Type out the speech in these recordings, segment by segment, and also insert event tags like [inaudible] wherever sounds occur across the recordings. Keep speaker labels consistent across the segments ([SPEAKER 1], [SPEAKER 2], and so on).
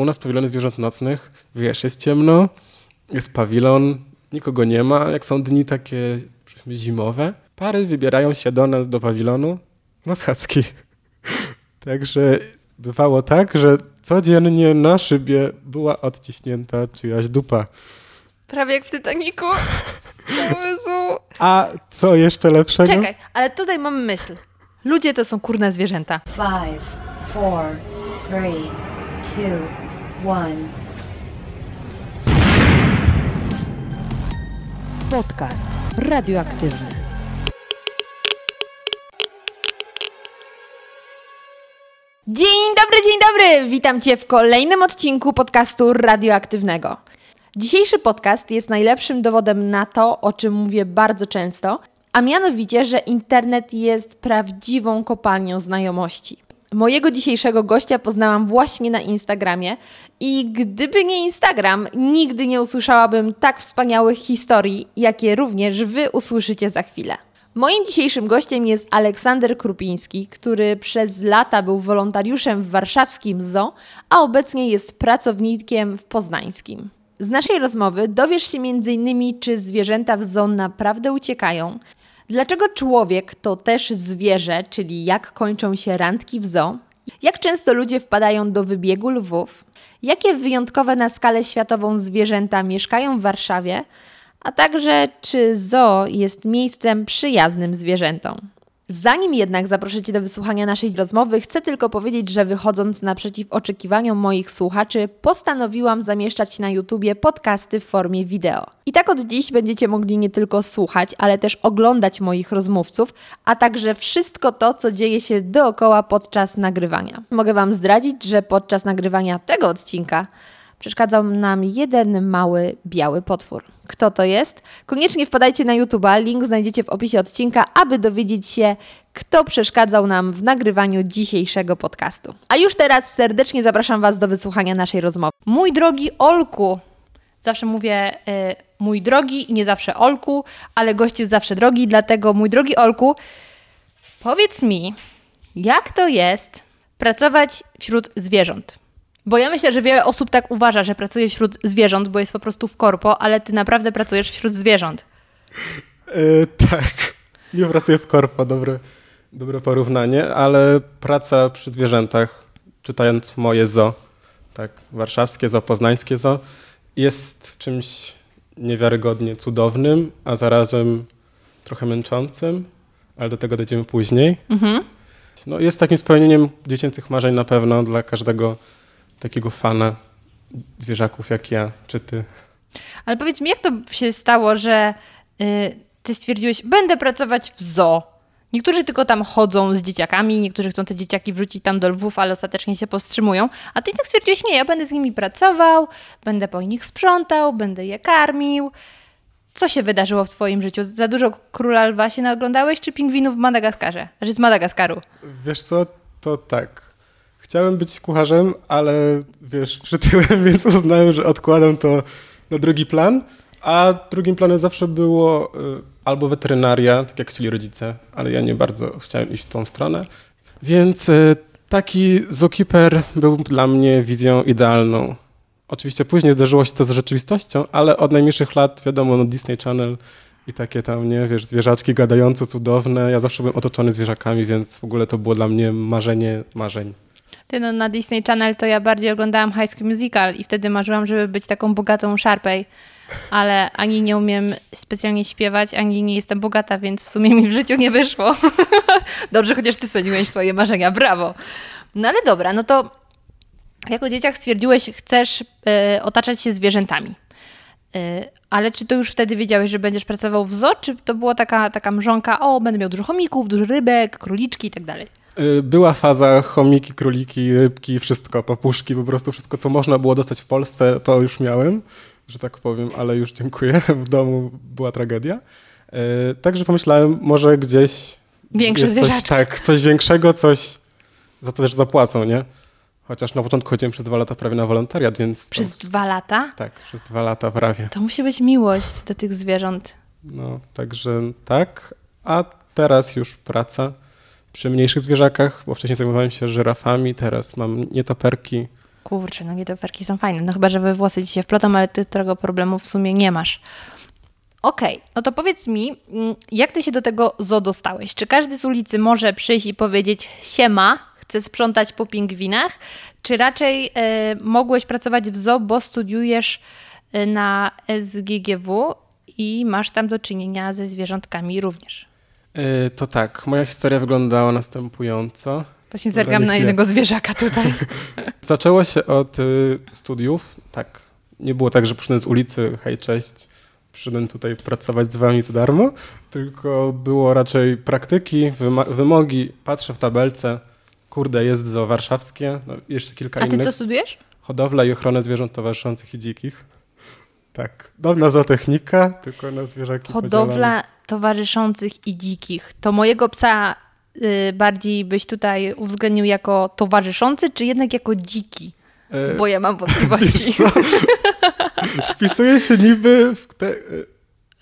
[SPEAKER 1] U nas pawilony zwierząt nocnych, wiesz, jest ciemno, jest pawilon, nikogo nie ma. Jak są dni takie zimowe, pary wybierają się do nas do pawilonu na schadzki. [laughs] Także bywało tak, że codziennie na szybie była odciśnięta czyjaś dupa.
[SPEAKER 2] Prawie jak w Titaniku. [laughs] Jezu.
[SPEAKER 1] A co jeszcze lepszego?
[SPEAKER 2] Czekaj, ale tutaj mam myśl. Ludzie to są kurne zwierzęta.
[SPEAKER 3] Five, four, three, two, one.
[SPEAKER 4] Podcast radioaktywny.
[SPEAKER 2] Dzień dobry, dzień dobry! Witam Cię w kolejnym odcinku podcastu radioaktywnego. Dzisiejszy podcast jest najlepszym dowodem na to, o czym mówię bardzo często, a mianowicie, że internet jest prawdziwą kopalnią znajomości. Mojego dzisiejszego gościa poznałam właśnie na Instagramie i gdyby nie Instagram, nigdy nie usłyszałabym tak wspaniałych historii, jakie również Wy usłyszycie za chwilę. Moim dzisiejszym gościem jest Aleksander Krupiński, który przez lata był wolontariuszem w warszawskim ZOO, a obecnie jest pracownikiem w poznańskim. Z naszej rozmowy dowiesz się m.in., czy zwierzęta w zoo naprawdę uciekają, dlaczego człowiek to też zwierzę, czyli jak kończą się randki w zoo, jak często ludzie wpadają do wybiegu lwów, jakie wyjątkowe na skalę światową zwierzęta mieszkają w Warszawie, a także czy zoo jest miejscem przyjaznym zwierzętom. Zanim jednak zaproszę Cię do wysłuchania naszej rozmowy, chcę tylko powiedzieć, że wychodząc naprzeciw oczekiwaniom moich słuchaczy, postanowiłam zamieszczać na YouTubie podcasty w formie wideo. I tak od dziś będziecie mogli nie tylko słuchać, ale też oglądać moich rozmówców, a także wszystko to, co dzieje się dookoła podczas nagrywania. Mogę Wam zdradzić, że podczas nagrywania tego odcinka przeszkadzał nam jeden mały biały potwór. Kto to jest? Koniecznie wpadajcie na YouTube'a, link znajdziecie w opisie odcinka, aby dowiedzieć się, kto przeszkadzał nam w nagrywaniu dzisiejszego podcastu. A już teraz serdecznie zapraszam Was do wysłuchania naszej rozmowy. Mój drogi Olku, zawsze mówię y, mój drogi i nie zawsze Olku, ale gość jest zawsze drogi, dlatego mój drogi Olku, powiedz mi, jak to jest pracować wśród zwierząt? Bo ja myślę, że wiele osób tak uważa, że pracuje wśród zwierząt, bo jest po prostu w korpo, ale ty naprawdę pracujesz wśród zwierząt.
[SPEAKER 1] Yy, tak, nie pracuję w korpo, dobre, dobre porównanie, ale praca przy zwierzętach, czytając moje zo, tak, warszawskie zo, poznańskie zo, jest czymś niewiarygodnie cudownym, a zarazem trochę męczącym, ale do tego dojdziemy później. Mhm. No, jest takim spełnieniem dziecięcych marzeń na pewno dla każdego takiego fana zwierzaków jak ja, czy ty.
[SPEAKER 2] Ale powiedz mi, jak to się stało, że y, ty stwierdziłeś, będę pracować w zoo? Niektórzy tylko tam chodzą z dzieciakami, niektórzy chcą te dzieciaki wrzucić tam do lwów, ale ostatecznie się powstrzymują. A ty tak stwierdziłeś, nie, ja będę z nimi pracował, będę po nich sprzątał, będę je karmił. Co się wydarzyło w twoim życiu? Za dużo Króla Lwa się naoglądałeś, czy pingwinów w Madagaskarze? Znaczy z Madagaskaru.
[SPEAKER 1] Wiesz co, to tak. Chciałem być kucharzem, ale wiesz, [laughs] przytyłem, więc uznałem, że odkładam to na drugi plan. A drugim planem zawsze było y, albo weterynaria, tak jak chcieli rodzice, ale ja nie bardzo chciałem iść w tą stronę. Więc y, taki zookeeper był dla mnie wizją idealną. Oczywiście później zdarzyło się to z rzeczywistością, ale od najmniejszych lat, wiadomo, no Disney Channel i takie tam, nie, wiesz, zwierzaczki gadające, cudowne. Ja zawsze byłem otoczony zwierzakami, więc w ogóle to było dla mnie marzenie marzeń.
[SPEAKER 2] Ty no, na Disney Channel to ja bardziej oglądałam High School Musical i wtedy marzyłam, żeby być taką bogatą Sharpay, ale ani nie umiem specjalnie śpiewać, ani nie jestem bogata, więc w sumie mi w życiu nie wyszło. [laughs] Dobrze, chociaż ty spełniłeś swoje marzenia, brawo. No ale dobra, no to jako dzieciak stwierdziłeś, chcesz y, otaczać się zwierzętami. Y, ale czy to już wtedy wiedziałeś, że będziesz pracował w zoo, czy to była taka, taka mrzonka, o, będę miał dużo chomików, dużo rybek, króliczki i tak dalej?
[SPEAKER 1] Y, była faza chomiki, króliki, rybki, wszystko, papuszki, po prostu wszystko, co można było dostać w Polsce, to już miałem, że tak powiem, ale już dziękuję. [laughs] W domu była tragedia. Y, także pomyślałem, może gdzieś.
[SPEAKER 2] Większe
[SPEAKER 1] coś, Tak, coś większego, coś za to też zapłacą, nie? Chociaż na początku chodziłem przez dwa lata prawie na wolontariat, więc.
[SPEAKER 2] Przez to... dwa lata?
[SPEAKER 1] Tak, przez dwa lata prawie.
[SPEAKER 2] To musi być miłość do tych zwierząt.
[SPEAKER 1] No, także tak. A teraz już praca przy mniejszych zwierzakach, bo wcześniej zajmowałem się żyrafami, teraz mam nietoperki,
[SPEAKER 2] Kurczę, no nietoperki są fajne. No chyba, że we włosy ci się wplotą, ale ty tego problemu w sumie nie masz. Okej, no to powiedz mi, mm, jak ty się do tego zo dostałeś? Czy każdy z ulicy może przyjść i powiedzieć siema, chcę sprzątać po pingwinach? Czy raczej e, mogłeś pracować w zo, bo studiujesz e, na SGGW i masz tam do czynienia ze zwierzątkami również?
[SPEAKER 1] E, To tak, moja historia wyglądała następująco.
[SPEAKER 2] Właśnie
[SPEAKER 1] nie
[SPEAKER 2] na jednego zwierzaka tutaj. [laughs]
[SPEAKER 1] Zaczęło się od y, studiów, tak. Nie było tak, że przyszedłem z ulicy, hej, cześć, przyszedłem tutaj pracować z wami za darmo, tylko było raczej praktyki, wymogi, patrzę w tabelce, kurde, jest zo warszawskie, no, jeszcze kilka
[SPEAKER 2] A ty
[SPEAKER 1] innych.
[SPEAKER 2] co studujesz?
[SPEAKER 1] Hodowla i ochronę zwierząt towarzyszących i dzikich. Tak, dobra zootechnika, tylko na zwierzaki
[SPEAKER 2] Hodowla towarzyszących i dzikich. To mojego psa y, bardziej byś tutaj uwzględnił jako towarzyszący, czy jednak jako dziki?
[SPEAKER 1] E,
[SPEAKER 2] Bo ja mam wątpliwości. [laughs]
[SPEAKER 1] Wpisuje się niby w te e,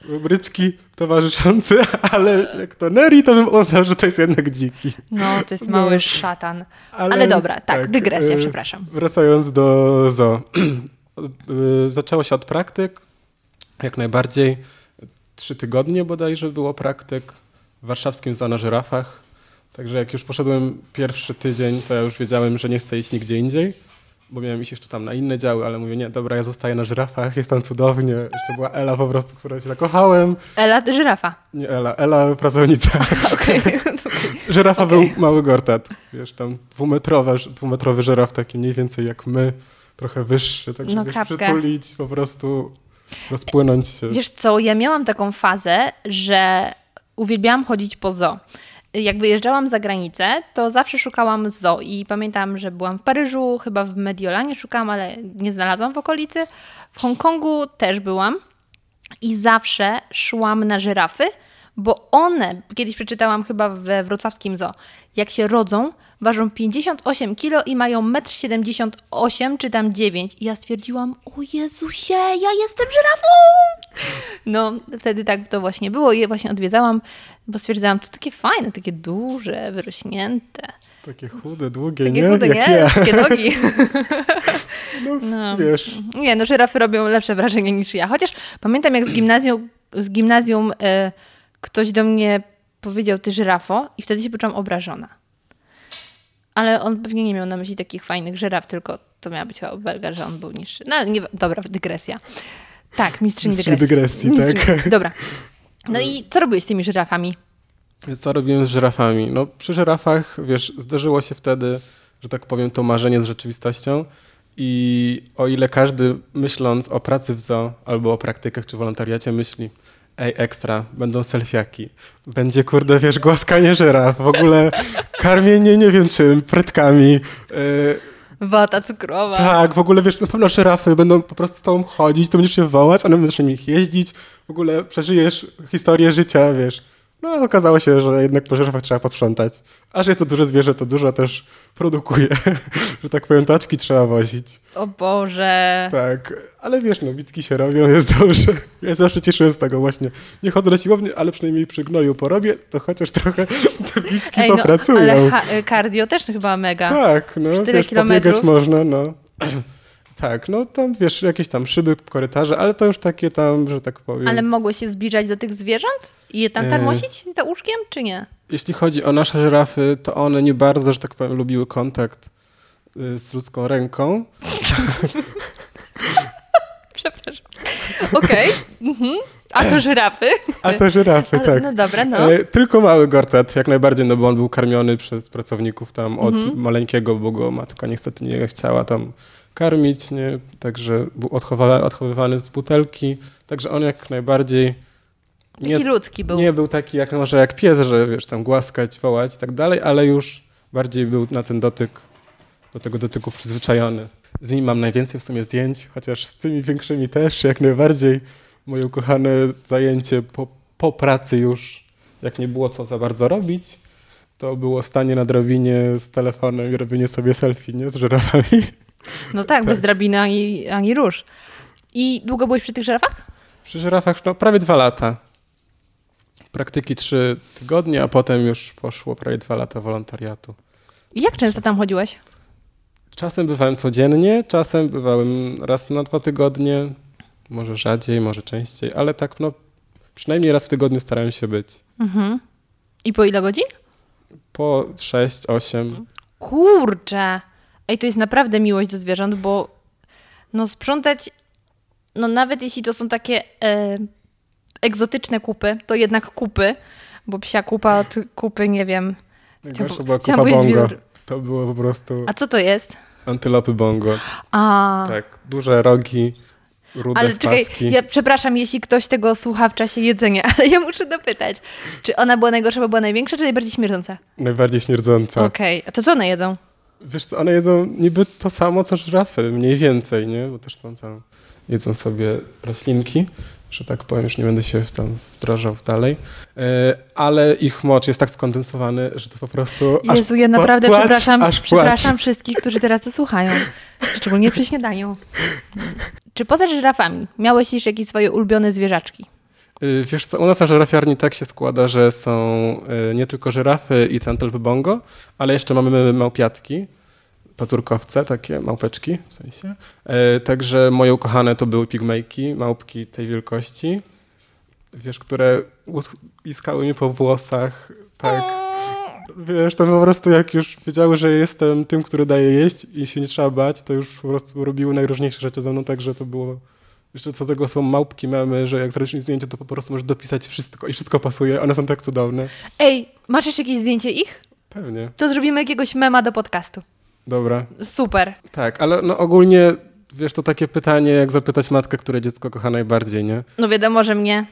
[SPEAKER 1] rubryczki towarzyszące, ale jak to Neri, to bym uznał, że to jest jednak dziki.
[SPEAKER 2] No, to jest mały
[SPEAKER 1] No.
[SPEAKER 2] szatan. Ale dobra, tak, dygresja,
[SPEAKER 1] e,
[SPEAKER 2] przepraszam.
[SPEAKER 1] Wracając do zoo. [clears throat] E, Zaczęło się od praktyk, jak najbardziej. Trzy tygodnie bodajże było praktyk w warszawskim zoo na żyrafach. Także jak już poszedłem pierwszy tydzień, to ja już wiedziałem, że nie chcę iść nigdzie indziej, bo miałem iść jeszcze tam na inne działy, ale mówię, nie, dobra, ja zostaję na żyrafach, jest tam cudownie. Jeszcze była Ela po prostu, którą się zakochałem.
[SPEAKER 2] Ela, żyrafa.
[SPEAKER 1] Nie Ela, Ela pracownica. [laughs]
[SPEAKER 2] Okej.
[SPEAKER 1] Żyrafa
[SPEAKER 2] Okej.
[SPEAKER 1] był mały gortat, wiesz, tam dwumetrowa, dwumetrowy żyraf, taki mniej więcej jak my, trochę wyższy, tak
[SPEAKER 2] No,
[SPEAKER 1] żeby
[SPEAKER 2] kapkę.
[SPEAKER 1] przytulić, po prostu rozpłynąć się.
[SPEAKER 2] Wiesz co, ja miałam taką fazę, że uwielbiałam chodzić po zoo. Jak wyjeżdżałam za granicę, to zawsze szukałam zoo i pamiętam, że byłam w Paryżu, chyba w Mediolanie szukałam, ale nie znalazłam w okolicy. W Hongkongu też byłam i zawsze szłam na żyrafy, bo one, kiedyś przeczytałam chyba we wrocławskim zoo, jak się rodzą, ważą 58 kg i mają 1,78 m czy tam 9. I ja stwierdziłam, o Jezusie, ja jestem żyrafą! No, wtedy tak to właśnie było i je właśnie odwiedzałam, bo stwierdzałam, to takie fajne, takie duże, wyrośnięte.
[SPEAKER 1] Takie chude, długie,
[SPEAKER 2] Takie
[SPEAKER 1] nie?
[SPEAKER 2] chude, nie?
[SPEAKER 1] ja.
[SPEAKER 2] Takie nogi. [laughs]
[SPEAKER 1] No,
[SPEAKER 2] No.
[SPEAKER 1] wiesz,
[SPEAKER 2] Nie, no żyrafy robią lepsze wrażenie niż ja. Chociaż pamiętam, jak w gimnazjum, z gimnazjum e, ktoś do mnie powiedział, ty żyrafo i wtedy się poczułam obrażona. Ale on pewnie nie miał na myśli takich fajnych żyraf, tylko to miała być chyba obelga, że on był niższy. No ale nie, dobra, dygresja. Tak, mistrzyni
[SPEAKER 1] Mistrzyni
[SPEAKER 2] dygresji.
[SPEAKER 1] dygresji, tak.
[SPEAKER 2] Dobra. No i co robiłeś z tymi żyrafami?
[SPEAKER 1] co robiłem z żyrafami? No przy żyrafach, wiesz, zdarzyło się wtedy, że tak powiem, to marzenie z rzeczywistością i o ile każdy myśląc o pracy w zoo albo o praktykach czy wolontariacie myśli ej, ekstra, będą selfiaki, będzie, kurde, wiesz, głaskanie żyraf, w ogóle karmienie nie wiem czym, frytkami, yy,
[SPEAKER 2] Wata cukrowa.
[SPEAKER 1] Tak, w ogóle wiesz, na pewno żyrafy będą po prostu z tobą chodzić, to będziesz się wołać, one na nich jeździć, w ogóle przeżyjesz historię życia, wiesz. No okazało się, że jednak po żyrafach trzeba posprzątać. A że jest to duże zwierzę, to dużo też produkuje, [laughs] że tak powiem, taczki trzeba wozić.
[SPEAKER 2] O Boże.
[SPEAKER 1] Tak, ale wiesz, no bicki się robią, [laughs] jest dobrze. Ja zawsze cieszyłem z tego właśnie. Nie chodzę na siłownię, ale przynajmniej przy gnoju porobię, to chociaż trochę [laughs] te bicki
[SPEAKER 2] Ej, no,
[SPEAKER 1] popracują.
[SPEAKER 2] ale ha- cardio też chyba mega.
[SPEAKER 1] Tak, no, wiesz, pobiegać
[SPEAKER 2] kilometrów.
[SPEAKER 1] można, no. [clears throat] tak, no tam, wiesz, jakieś tam szyby, korytarze, ale to już takie tam, że tak powiem.
[SPEAKER 2] Ale mogłeś się zbliżać do tych zwierząt i je tam
[SPEAKER 1] E.
[SPEAKER 2] tarmosić za łóżkiem, czy nie?
[SPEAKER 1] Jeśli chodzi o nasze żyrafy, to one nie bardzo, że tak powiem, lubiły kontakt y, z ludzką ręką. [laughs]
[SPEAKER 2] Przepraszam. Okej. Mhm. A to żyrafy?
[SPEAKER 1] A to żyrafy, [laughs]
[SPEAKER 2] Ale,
[SPEAKER 1] tak.
[SPEAKER 2] No dobra, no.
[SPEAKER 1] E, tylko mały gortat, jak najbardziej, no bo on był karmiony przez pracowników tam od
[SPEAKER 2] Mhm.
[SPEAKER 1] maleńkiego, bo go matka niestety nie chciała tam karmić, nie? Także był odchowa- odchowywany z butelki, także on jak najbardziej
[SPEAKER 2] Taki ludzki był.
[SPEAKER 1] Nie był taki jak może jak pies, że wiesz, tam głaskać, wołać i tak dalej, ale już bardziej był na ten dotyk, do tego dotyku przyzwyczajony. Z nim mam najwięcej w sumie zdjęć, chociaż z tymi większymi też jak najbardziej moje ukochane zajęcie po, po pracy już, jak nie było co za bardzo robić, to było stanie na drabinie z telefonem i robienie sobie selfie, nie? Z żyrafami.
[SPEAKER 2] No tak, bez drabiny ani, ani róż. I długo byłeś przy tych żyrafach?
[SPEAKER 1] Przy żyrafach no, prawie dwa lata. Praktyki trzy tygodnie, a potem już poszło prawie dwa lata wolontariatu.
[SPEAKER 2] I jak często tam chodziłeś?
[SPEAKER 1] Czasem bywałem codziennie, czasem bywałem raz na dwa tygodnie, może rzadziej, może częściej, ale tak no przynajmniej raz w tygodniu starałem się być.
[SPEAKER 2] Mhm. I po ile godzin?
[SPEAKER 1] Po 6, 8.
[SPEAKER 2] Kurczę. Ej, to jest naprawdę miłość do zwierząt, bo no sprzątać, no nawet jeśli to są takie e, egzotyczne kupy, to jednak kupy, bo psia kupa od kupy, nie wiem.
[SPEAKER 1] Najgorsza była kupa bongo. To było po prostu
[SPEAKER 2] A co to jest?
[SPEAKER 1] antylopy bongo.
[SPEAKER 2] A,
[SPEAKER 1] Tak, duże rogi, rude
[SPEAKER 2] ale czekaj,
[SPEAKER 1] paski.
[SPEAKER 2] ja przepraszam, jeśli ktoś tego słucha w czasie jedzenia, [laughs] ale ja muszę dopytać, czy ona była najgorsza, bo była największa, czy najbardziej śmierdząca?
[SPEAKER 1] Najbardziej śmierdząca.
[SPEAKER 2] Okej, a to co one jedzą?
[SPEAKER 1] Wiesz co, one jedzą niby to samo, co żyrafy, mniej więcej, nie? Bo też są tam, jedzą sobie roślinki, że tak powiem, już nie będę się tam wdrażał dalej. E, ale ich mocz jest tak skondensowany, że to po prostu
[SPEAKER 2] Jezu, ja naprawdę
[SPEAKER 1] płacz,
[SPEAKER 2] przepraszam,
[SPEAKER 1] płacz.
[SPEAKER 2] przepraszam wszystkich, którzy teraz to słuchają. Szczególnie przy śniadaniu. Czy poza żyrafami miałeś już jakieś swoje ulubione zwierzaczki?
[SPEAKER 1] Y, Wiesz co, u nas na żyrafiarni tak się składa, że są y, nie tylko żyrafy i tantelpy bongo, ale jeszcze mamy małpiatki, pazurkowce, takie małpeczki w sensie. E, Także moje ukochane to były pigmejki, małpki tej wielkości, wiesz, które iskały mi po włosach, tak. Wiesz, to po prostu jak już wiedziały, że jestem tym, który daje jeść i się nie trzeba bać, to już po prostu robiły najróżniejsze rzeczy ze mną, także to było... Jeszcze co tego są małpki mamy, że jak zrobisz mi zdjęcie, to po prostu możesz dopisać wszystko i wszystko pasuje. One są tak cudowne.
[SPEAKER 2] Ej, masz jeszcze jakieś zdjęcie ich?
[SPEAKER 1] Pewnie.
[SPEAKER 2] To zrobimy jakiegoś mema do podcastu.
[SPEAKER 1] Dobra.
[SPEAKER 2] Super.
[SPEAKER 1] Tak, ale no ogólnie, wiesz, to takie pytanie, jak zapytać matkę, które dziecko kocha najbardziej, nie?
[SPEAKER 2] No wiadomo, że mnie.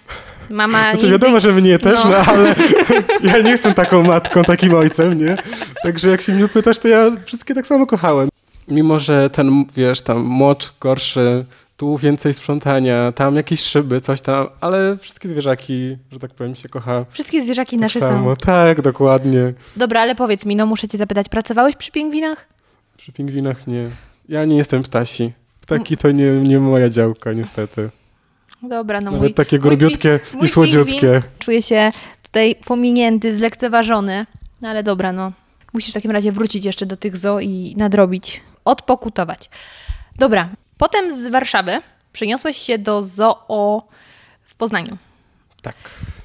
[SPEAKER 2] Mama
[SPEAKER 1] Znaczy
[SPEAKER 2] nigdy...
[SPEAKER 1] wiadomo, że mnie też,
[SPEAKER 2] No.
[SPEAKER 1] no, ale [laughs] ja nie jestem taką matką, takim ojcem, nie? Także jak się mnie pytasz, to ja wszystkie tak samo kochałem. Mimo, że ten, wiesz, tam mocz gorszy, tu więcej sprzątania, tam jakieś szyby, coś tam, ale wszystkie zwierzaki, że tak powiem, się kocha
[SPEAKER 2] Wszystkie zwierzaki nasze
[SPEAKER 1] tak
[SPEAKER 2] są.
[SPEAKER 1] samo. Tak, dokładnie.
[SPEAKER 2] Dobra, ale powiedz mi, no muszę cię zapytać, pracowałeś przy pingwinach?
[SPEAKER 1] Przy pingwinach nie. Ja nie jestem ptasi. Ptaki to nie, nie moja działka, niestety.
[SPEAKER 2] Dobra, no
[SPEAKER 1] Nawet
[SPEAKER 2] mój,
[SPEAKER 1] takie grubiutkie
[SPEAKER 2] mój
[SPEAKER 1] i słodziutkie.
[SPEAKER 2] Czuję się tutaj pominięty, zlekceważony. No ale dobra, no. Musisz w takim razie wrócić jeszcze do tych zoo i nadrobić, odpokutować. Dobra, potem z Warszawy przeniosłeś się do zoo w Poznaniu.
[SPEAKER 1] Tak.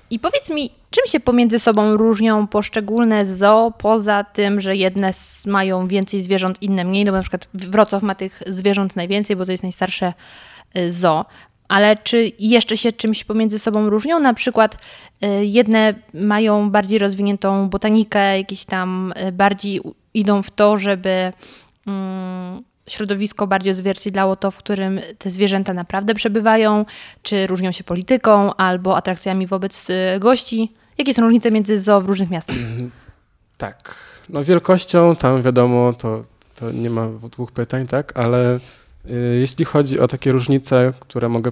[SPEAKER 2] I powiedz mi, czym się pomiędzy sobą różnią poszczególne zoo, poza tym, że jedne mają więcej zwierząt, inne mniej, no bo na przykład Wrocław ma tych zwierząt najwięcej, bo to jest najstarsze y, zoo. Ale czy jeszcze się czymś pomiędzy sobą różnią? Na przykład y, jedne mają bardziej rozwiniętą botanikę, jakieś tam y, bardziej idą w to, żeby mm, środowisko bardziej odzwierciedlało to, w którym te zwierzęta naprawdę przebywają, czy różnią się polityką albo atrakcjami wobec y, gości. Jakie są różnice między zoo w różnych miastach? [clears throat]
[SPEAKER 1] Tak. No wielkością tam wiadomo, to, to nie ma dwóch pytań, tak? Ale y, jeśli chodzi o takie różnice, które mogę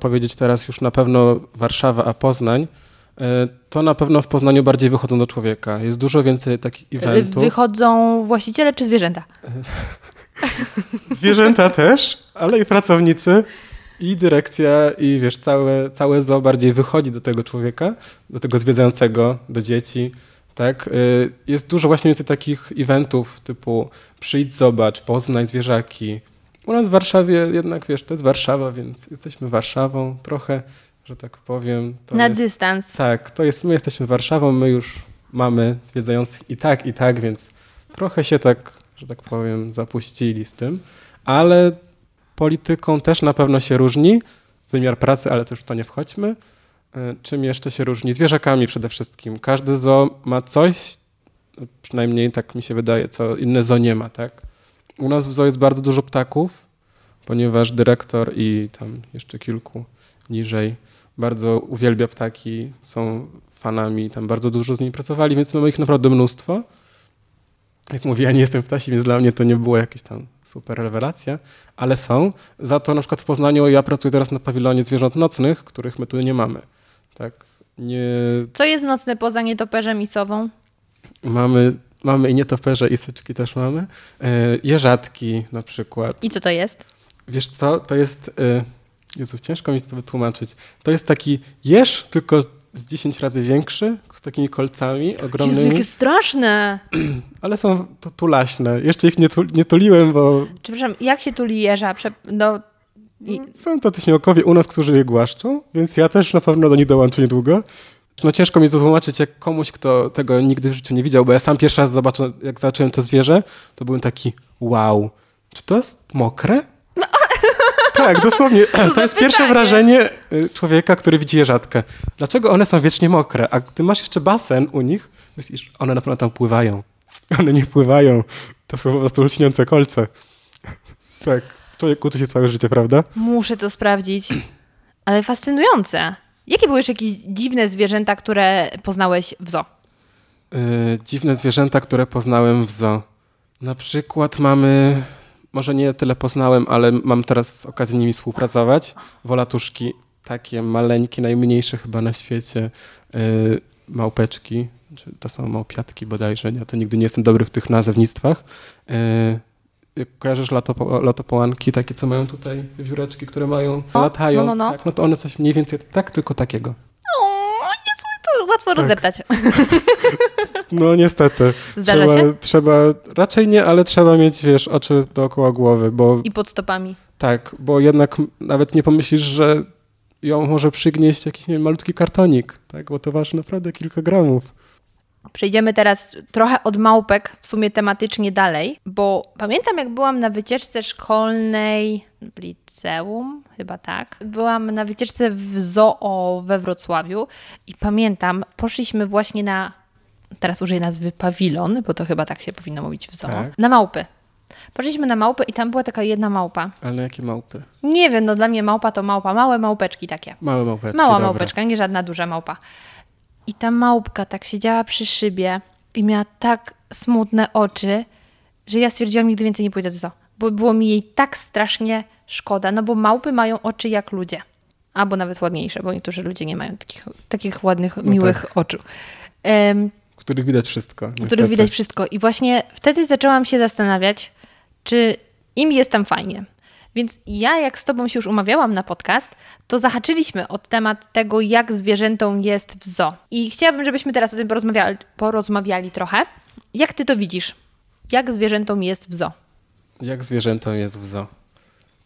[SPEAKER 1] powiedzieć teraz już na pewno Warszawa, a Poznań, y, to na pewno w Poznaniu bardziej wychodzą do człowieka. Jest dużo więcej takich eventów.
[SPEAKER 2] Wychodzą właściciele czy zwierzęta? [laughs] [laughs]
[SPEAKER 1] Zwierzęta też, ale i pracownicy, i dyrekcja, i wiesz, całe, całe zoo bardziej wychodzi do tego człowieka, do tego zwiedzającego, do dzieci. Tak? Y, Jest dużo właśnie więcej takich eventów typu przyjdź, zobacz, poznaj zwierzaki. U nas w Warszawie jednak, wiesz, to jest Warszawa, więc jesteśmy Warszawą trochę, że tak powiem.
[SPEAKER 2] Na
[SPEAKER 1] jest,
[SPEAKER 2] dystans.
[SPEAKER 1] tak, to jest, my jesteśmy Warszawą, my już mamy zwiedzających i tak, i tak, więc trochę się tak, że tak powiem, zapuścili z tym, ale polityką też na pewno się różni, wymiar pracy, ale już w to nie wchodźmy. E, Czym jeszcze się różni? Zwierzakami przede wszystkim. Każdy zoo ma coś, przynajmniej tak mi się wydaje, co inne zoo nie ma, tak? U nas w zoo jest bardzo dużo ptaków, ponieważ dyrektor i tam jeszcze kilku niżej bardzo uwielbia ptaki, są fanami, tam bardzo dużo z nimi pracowali, więc mamy ich naprawdę mnóstwo. Jak mówię, ja nie jestem ptasi, więc dla mnie to nie było jakieś tam super rewelacja, ale są. Za to na przykład w Poznaniu ja pracuję teraz na pawilonie zwierząt nocnych, których my tu nie mamy. Tak, nie
[SPEAKER 2] Co jest nocne poza nietoperzem i sową?
[SPEAKER 1] mamy, mamy i nietoperze i syczki też mamy. E, jeżatki na przykład.
[SPEAKER 2] I co to jest?
[SPEAKER 1] Wiesz co, to jest. Y, Jezu, ciężko mi to wytłumaczyć. To jest taki jeż, tylko z 10 razy większy, z takimi kolcami
[SPEAKER 2] Jezu,
[SPEAKER 1] ogromnymi,
[SPEAKER 2] jakie straszne! [clears throat]
[SPEAKER 1] ale są tu, tulaśne. Jeszcze ich nie, tu, nie tuliłem, bo
[SPEAKER 2] Przepraszam, jak się tuli jeża? Prze... No, i...
[SPEAKER 1] są tacy śmiałkowie u nas, którzy je głaszczą, więc ja też na pewno do nich dołączę niedługo. No ciężko mi zatłumaczyć jak komuś, kto tego nigdy w życiu nie widział, bo ja sam pierwszy raz zobaczyłem, jak zobaczyłem to zwierzę, to byłem taki wow, czy to jest mokre? Tak, dosłownie. [laughs] To jest pierwsze
[SPEAKER 2] pytanie?
[SPEAKER 1] wrażenie y, człowieka, który widzi jeżatkę. Dlaczego one są wiecznie mokre? A gdy masz jeszcze basen u nich, myślisz, one na pewno tam pływają. [laughs] One nie pływają. To są po prostu lśniące kolce. [laughs] Tak. Człowiek uczy się całe życie, prawda?
[SPEAKER 2] Muszę to sprawdzić. [clears throat] Ale fascynujące. Jakie były jeszcze jakieś dziwne zwierzęta, które poznałeś w zoo?
[SPEAKER 1] Yy, dziwne zwierzęta, które poznałem w zoo. Na przykład mamy, może nie tyle poznałem, ale mam teraz okazję z nimi współpracować. Wolatuszki, takie maleńkie, najmniejsze chyba na świecie. Yy, małpeczki, czy to są małpiatki bodajże, ja to nigdy nie jestem dobry w tych nazewnictwach. Yy, kojarzysz latopo, latopołanki, takie co mają tutaj wióreczki, które mają,
[SPEAKER 2] No,
[SPEAKER 1] latają.
[SPEAKER 2] no, no, no.
[SPEAKER 1] Tak, no to one coś mniej więcej tak, tylko takiego.
[SPEAKER 2] To łatwo
[SPEAKER 1] Tak.
[SPEAKER 2] rozdeptać. [laughs]
[SPEAKER 1] No niestety.
[SPEAKER 2] Zdarza
[SPEAKER 1] trzeba,
[SPEAKER 2] się?
[SPEAKER 1] Trzeba, raczej nie, ale trzeba mieć, wiesz, oczy dookoła głowy, bo
[SPEAKER 2] I pod stopami.
[SPEAKER 1] tak, bo jednak nawet nie pomyślisz, że ją może przygnieść jakiś, nie wiem, malutki kartonik, tak, bo to waży naprawdę kilka gramów.
[SPEAKER 2] Przejdziemy teraz trochę od małpek, w sumie tematycznie dalej, bo pamiętam jak byłam na wycieczce szkolnej w liceum, chyba tak. Byłam na wycieczce w zoo we Wrocławiu i pamiętam, poszliśmy właśnie na, teraz użyję nazwy pawilon, bo to chyba tak się powinno mówić w zoo,
[SPEAKER 1] Tak.
[SPEAKER 2] na małpy. Poszliśmy na małpy i tam była taka jedna małpa.
[SPEAKER 1] Ale jakie małpy?
[SPEAKER 2] Nie wiem, no dla mnie małpa to małpa, małe małpeczki takie.
[SPEAKER 1] Małe małpeczki,
[SPEAKER 2] Mała
[SPEAKER 1] dobra.
[SPEAKER 2] małpeczka, nie żadna duża małpa. I ta małpka tak siedziała przy szybie i miała tak smutne oczy, że ja stwierdziłam, nigdy więcej nie pójdę do zoo. Bo było mi jej tak strasznie szkoda, no bo małpy mają oczy jak ludzie. Albo nawet ładniejsze, bo niektórzy ludzie nie mają takich, takich ładnych, miłych
[SPEAKER 1] tak.
[SPEAKER 2] oczu. Em,
[SPEAKER 1] W których widać wszystko.
[SPEAKER 2] w których
[SPEAKER 1] niestety.
[SPEAKER 2] widać wszystko. I właśnie wtedy zaczęłam się zastanawiać, czy im jest tam fajnie. Więc ja, jak z Tobą się już umawiałam na podcast, to zahaczyliśmy od temat tego, jak zwierzętom jest w zoo. I chciałabym, żebyśmy teraz o tym porozmawiali, porozmawiali trochę. Jak Ty to widzisz? Jak zwierzętom jest w zoo?
[SPEAKER 1] Jak zwierzętom jest w zoo?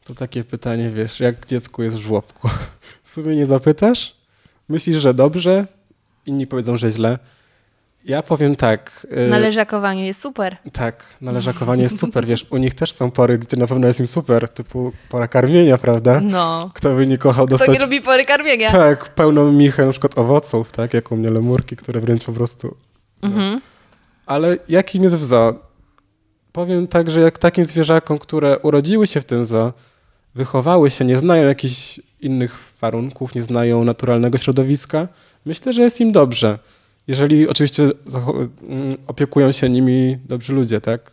[SPEAKER 1] To takie pytanie, wiesz, jak dziecku jest w żłobku. [laughs] W sumie nie zapytasz, myślisz, że dobrze, inni powiedzą, że źle. Ja powiem tak. y,
[SPEAKER 2] Na leżakowaniu jest super.
[SPEAKER 1] Tak, na leżakowanie jest super. Wiesz, u nich też są pory, gdzie na pewno jest im super, typu pora karmienia, prawda?
[SPEAKER 2] No.
[SPEAKER 1] Kto by nie kochał
[SPEAKER 2] Kto
[SPEAKER 1] dostać
[SPEAKER 2] nie lubi pory karmienia?
[SPEAKER 1] tak, pełną michę na przykład owoców, tak, jak u mnie lemurki, które wręcz po prostu... No.
[SPEAKER 2] Mhm.
[SPEAKER 1] Ale jakim jest w zoo? Powiem tak, że jak takim zwierzakom, które urodziły się w tym zoo, wychowały się, nie znają jakichś innych warunków, nie znają naturalnego środowiska, myślę, że jest im dobrze. Jeżeli oczywiście mm, opiekują się nimi dobrzy ludzie, tak?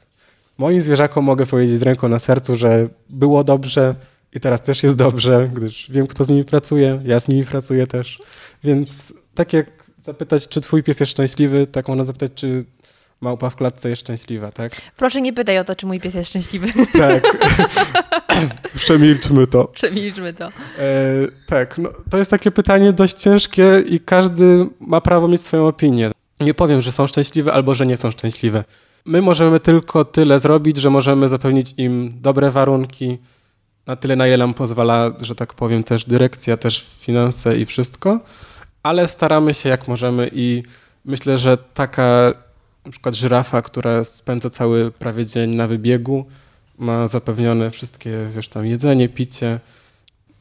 [SPEAKER 1] Moim zwierzakom mogę powiedzieć z ręką na sercu, że było dobrze i teraz też jest dobrze, gdyż wiem, kto z nimi pracuje, ja z nimi pracuję też. Więc tak jak zapytać, czy twój pies jest szczęśliwy, tak można zapytać, czy małpa w klatce jest szczęśliwa, tak?
[SPEAKER 2] Proszę nie pytaj o to, czy mój pies jest szczęśliwy. [laughs]
[SPEAKER 1] Tak. [laughs] Przemilczmy to.
[SPEAKER 2] Przemilczmy to.
[SPEAKER 1] E, tak, no, to jest takie pytanie dość ciężkie i każdy ma prawo mieć swoją opinię. Nie powiem, że są szczęśliwe albo że nie są szczęśliwe. My możemy tylko tyle zrobić, że możemy zapewnić im dobre warunki, na tyle, na ile nam pozwala, że tak powiem, też dyrekcja, też finanse i wszystko, ale staramy się jak możemy i myślę, że taka na przykład żyrafa, która spędza cały prawie dzień na wybiegu, ma zapewnione wszystkie, wiesz, tam jedzenie, picie,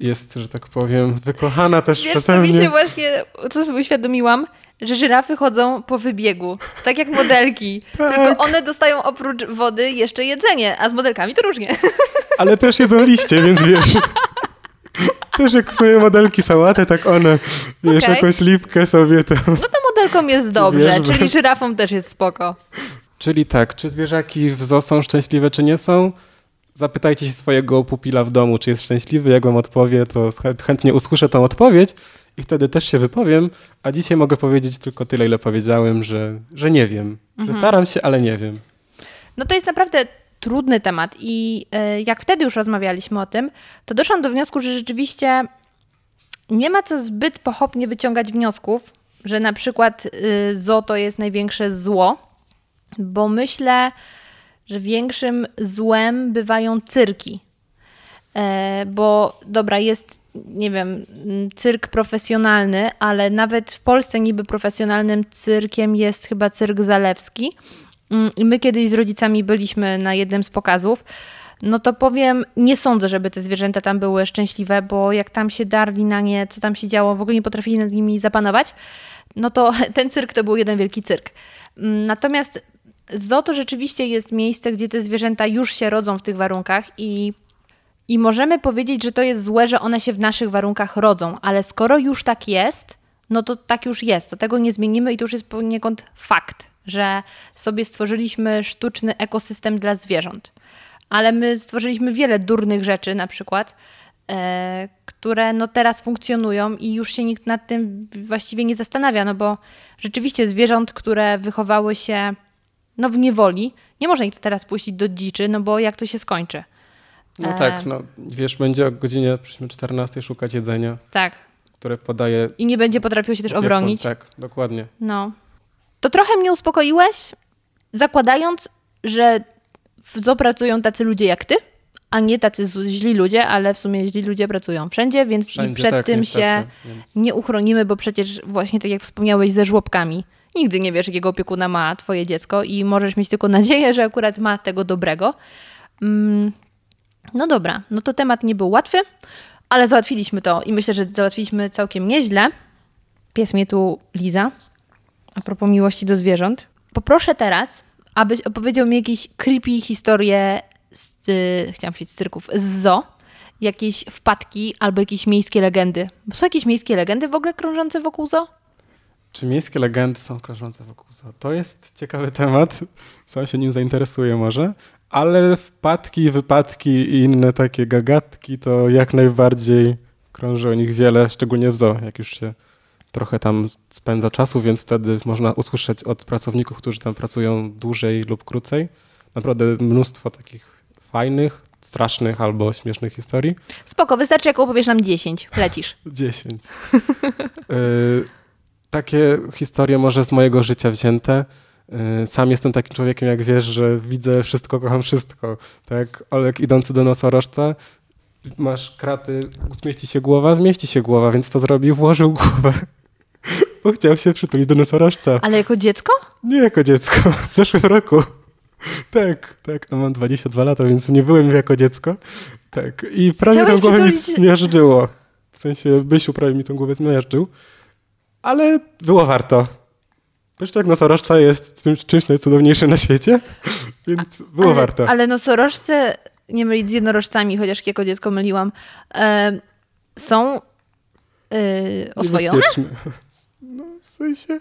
[SPEAKER 1] jest, że tak powiem, wykochana też
[SPEAKER 2] Wiesz,
[SPEAKER 1] przeze
[SPEAKER 2] co mi
[SPEAKER 1] mnie.
[SPEAKER 2] się właśnie, co sobie uświadomiłam, że żyrafy chodzą po wybiegu, tak jak modelki. [laughs]
[SPEAKER 1] Tak.
[SPEAKER 2] Tylko one dostają oprócz wody jeszcze jedzenie, a z modelkami to różnie. [laughs]
[SPEAKER 1] Ale też jedzą liście, więc wiesz. [laughs] Też jak sobie modelki sałatę, tak one, wiesz,
[SPEAKER 2] Okej.
[SPEAKER 1] jakąś lipkę sobie to.
[SPEAKER 2] No to modelkom jest dobrze,
[SPEAKER 1] Wiesz,
[SPEAKER 2] czyli żyrafom też jest spoko.
[SPEAKER 1] Czyli tak, czy zwierzaki w zoo są szczęśliwe, czy nie są? Zapytajcie się swojego pupila w domu, czy jest szczęśliwy. Jak wam odpowie, to chę- chętnie usłyszę tą odpowiedź i wtedy też się wypowiem. A dzisiaj mogę powiedzieć tylko tyle, ile powiedziałem, że, że nie wiem. Że staram się, ale nie wiem.
[SPEAKER 2] No to jest naprawdę trudny temat i e, jak wtedy już rozmawialiśmy o tym, to doszłam do wniosku, że rzeczywiście nie ma co zbyt pochopnie wyciągać wniosków że na przykład y, zoo to jest największe zło, bo myślę, że większym złem bywają cyrki. E, bo dobra, jest, nie wiem, cyrk profesjonalny, ale nawet w Polsce niby profesjonalnym cyrkiem jest chyba cyrk zalewski. Mm, I my kiedyś z rodzicami byliśmy na jednym z pokazów. No to powiem, nie sądzę, żeby te zwierzęta tam były szczęśliwe, bo jak tam się darli na nie, co tam się działo, w ogóle nie potrafili nad nimi zapanować, no to [laughs] ten cyrk to był jeden wielki cyrk. Mm, Natomiast zoo to rzeczywiście jest miejsce, gdzie te zwierzęta już się rodzą w tych warunkach i i możemy powiedzieć, że to jest złe, że one się w naszych warunkach rodzą, ale skoro już tak jest, no to tak już jest. To tego nie zmienimy i to już jest poniekąd fakt, że sobie stworzyliśmy sztuczny ekosystem dla zwierząt. Ale my stworzyliśmy wiele durnych rzeczy, na przykład, które no teraz funkcjonują i już się nikt nad tym właściwie nie zastanawia, no bo rzeczywiście zwierząt, które wychowały się no, w niewoli, nie można ich teraz puścić do dziczy, no bo jak to się skończy?
[SPEAKER 1] No
[SPEAKER 2] E.
[SPEAKER 1] tak, no wiesz, będzie o godzinie powiedzmy 14 szukać jedzenia,
[SPEAKER 2] Tak.
[SPEAKER 1] które podaje...
[SPEAKER 2] I nie będzie potrafił się też obronić.
[SPEAKER 1] Tak, dokładnie.
[SPEAKER 2] No. To trochę mnie uspokoiłeś, zakładając, że w zoo pracują tacy ludzie jak ty, a nie tacy źli ludzie, ale w sumie źli ludzie pracują wszędzie, więc i
[SPEAKER 1] Wszędzie
[SPEAKER 2] przed
[SPEAKER 1] tak,
[SPEAKER 2] tym
[SPEAKER 1] niestety,
[SPEAKER 2] się
[SPEAKER 1] więc-
[SPEAKER 2] nie uchronimy, bo przecież właśnie tak jak wspomniałeś ze żłobkami, nigdy nie wiesz, jakiego opiekuna ma twoje dziecko i możesz mieć tylko nadzieję, że akurat ma tego dobrego. Mm, no dobra, no to temat nie był łatwy, ale załatwiliśmy to i myślę, że załatwiliśmy całkiem nieźle. Pies mnie tu liza. A propos miłości do zwierząt. Poproszę teraz, abyś opowiedział mi jakieś creepy historie z, y, chciałam powiedzieć z cyrków, z zoo. Jakieś wpadki albo jakieś miejskie legendy. Bo są jakieś miejskie legendy w ogóle krążące wokół zoo?
[SPEAKER 1] Czy miejskie legendy są krążące wokół zoo? To jest ciekawy temat, sam się nim zainteresuję może, ale wpadki, wypadki i inne takie gagatki to jak najbardziej krąży o nich wiele, szczególnie w zoo, jak już się trochę tam spędza czasu, więc wtedy można usłyszeć od pracowników, którzy tam pracują dłużej lub krócej, naprawdę mnóstwo takich fajnych, strasznych albo śmiesznych historii.
[SPEAKER 2] Spoko, wystarczy jak opowiesz nam 10. Lecisz. [laughs]
[SPEAKER 1] 10. Y, takie historie może z mojego życia wzięte. Y, Sam jestem takim człowiekiem, jak wiesz, że widzę wszystko, kocham wszystko. Tak, Olek idący do nosorożca, masz kraty, zmieści się głowa, zmieści się głowa, więc to zrobił, włożył głowę. [laughs] Bo chciał się przytulić do nosorożca.
[SPEAKER 2] Ale jako dziecko?
[SPEAKER 1] Nie jako dziecko, w zeszłym roku. Tak, tak, a mam 22 lata, więc nie byłem jako dziecko. Tak, i prawie
[SPEAKER 2] Chciałeś
[SPEAKER 1] tą głowę mi
[SPEAKER 2] przytulić-
[SPEAKER 1] zmiażdżyło. W sensie Bysiu prawie mi tą głowę zmiażdżył. Ale było warto. Pyszczek nosorożca jest tym, czymś najcudowniejszym na świecie, więc było
[SPEAKER 2] ale,
[SPEAKER 1] warto.
[SPEAKER 2] Ale nosorożce, nie mylić z jednorożcami, chociaż jako dziecko myliłam, e, są e, oswojone? [laughs]
[SPEAKER 1] No, w sensie,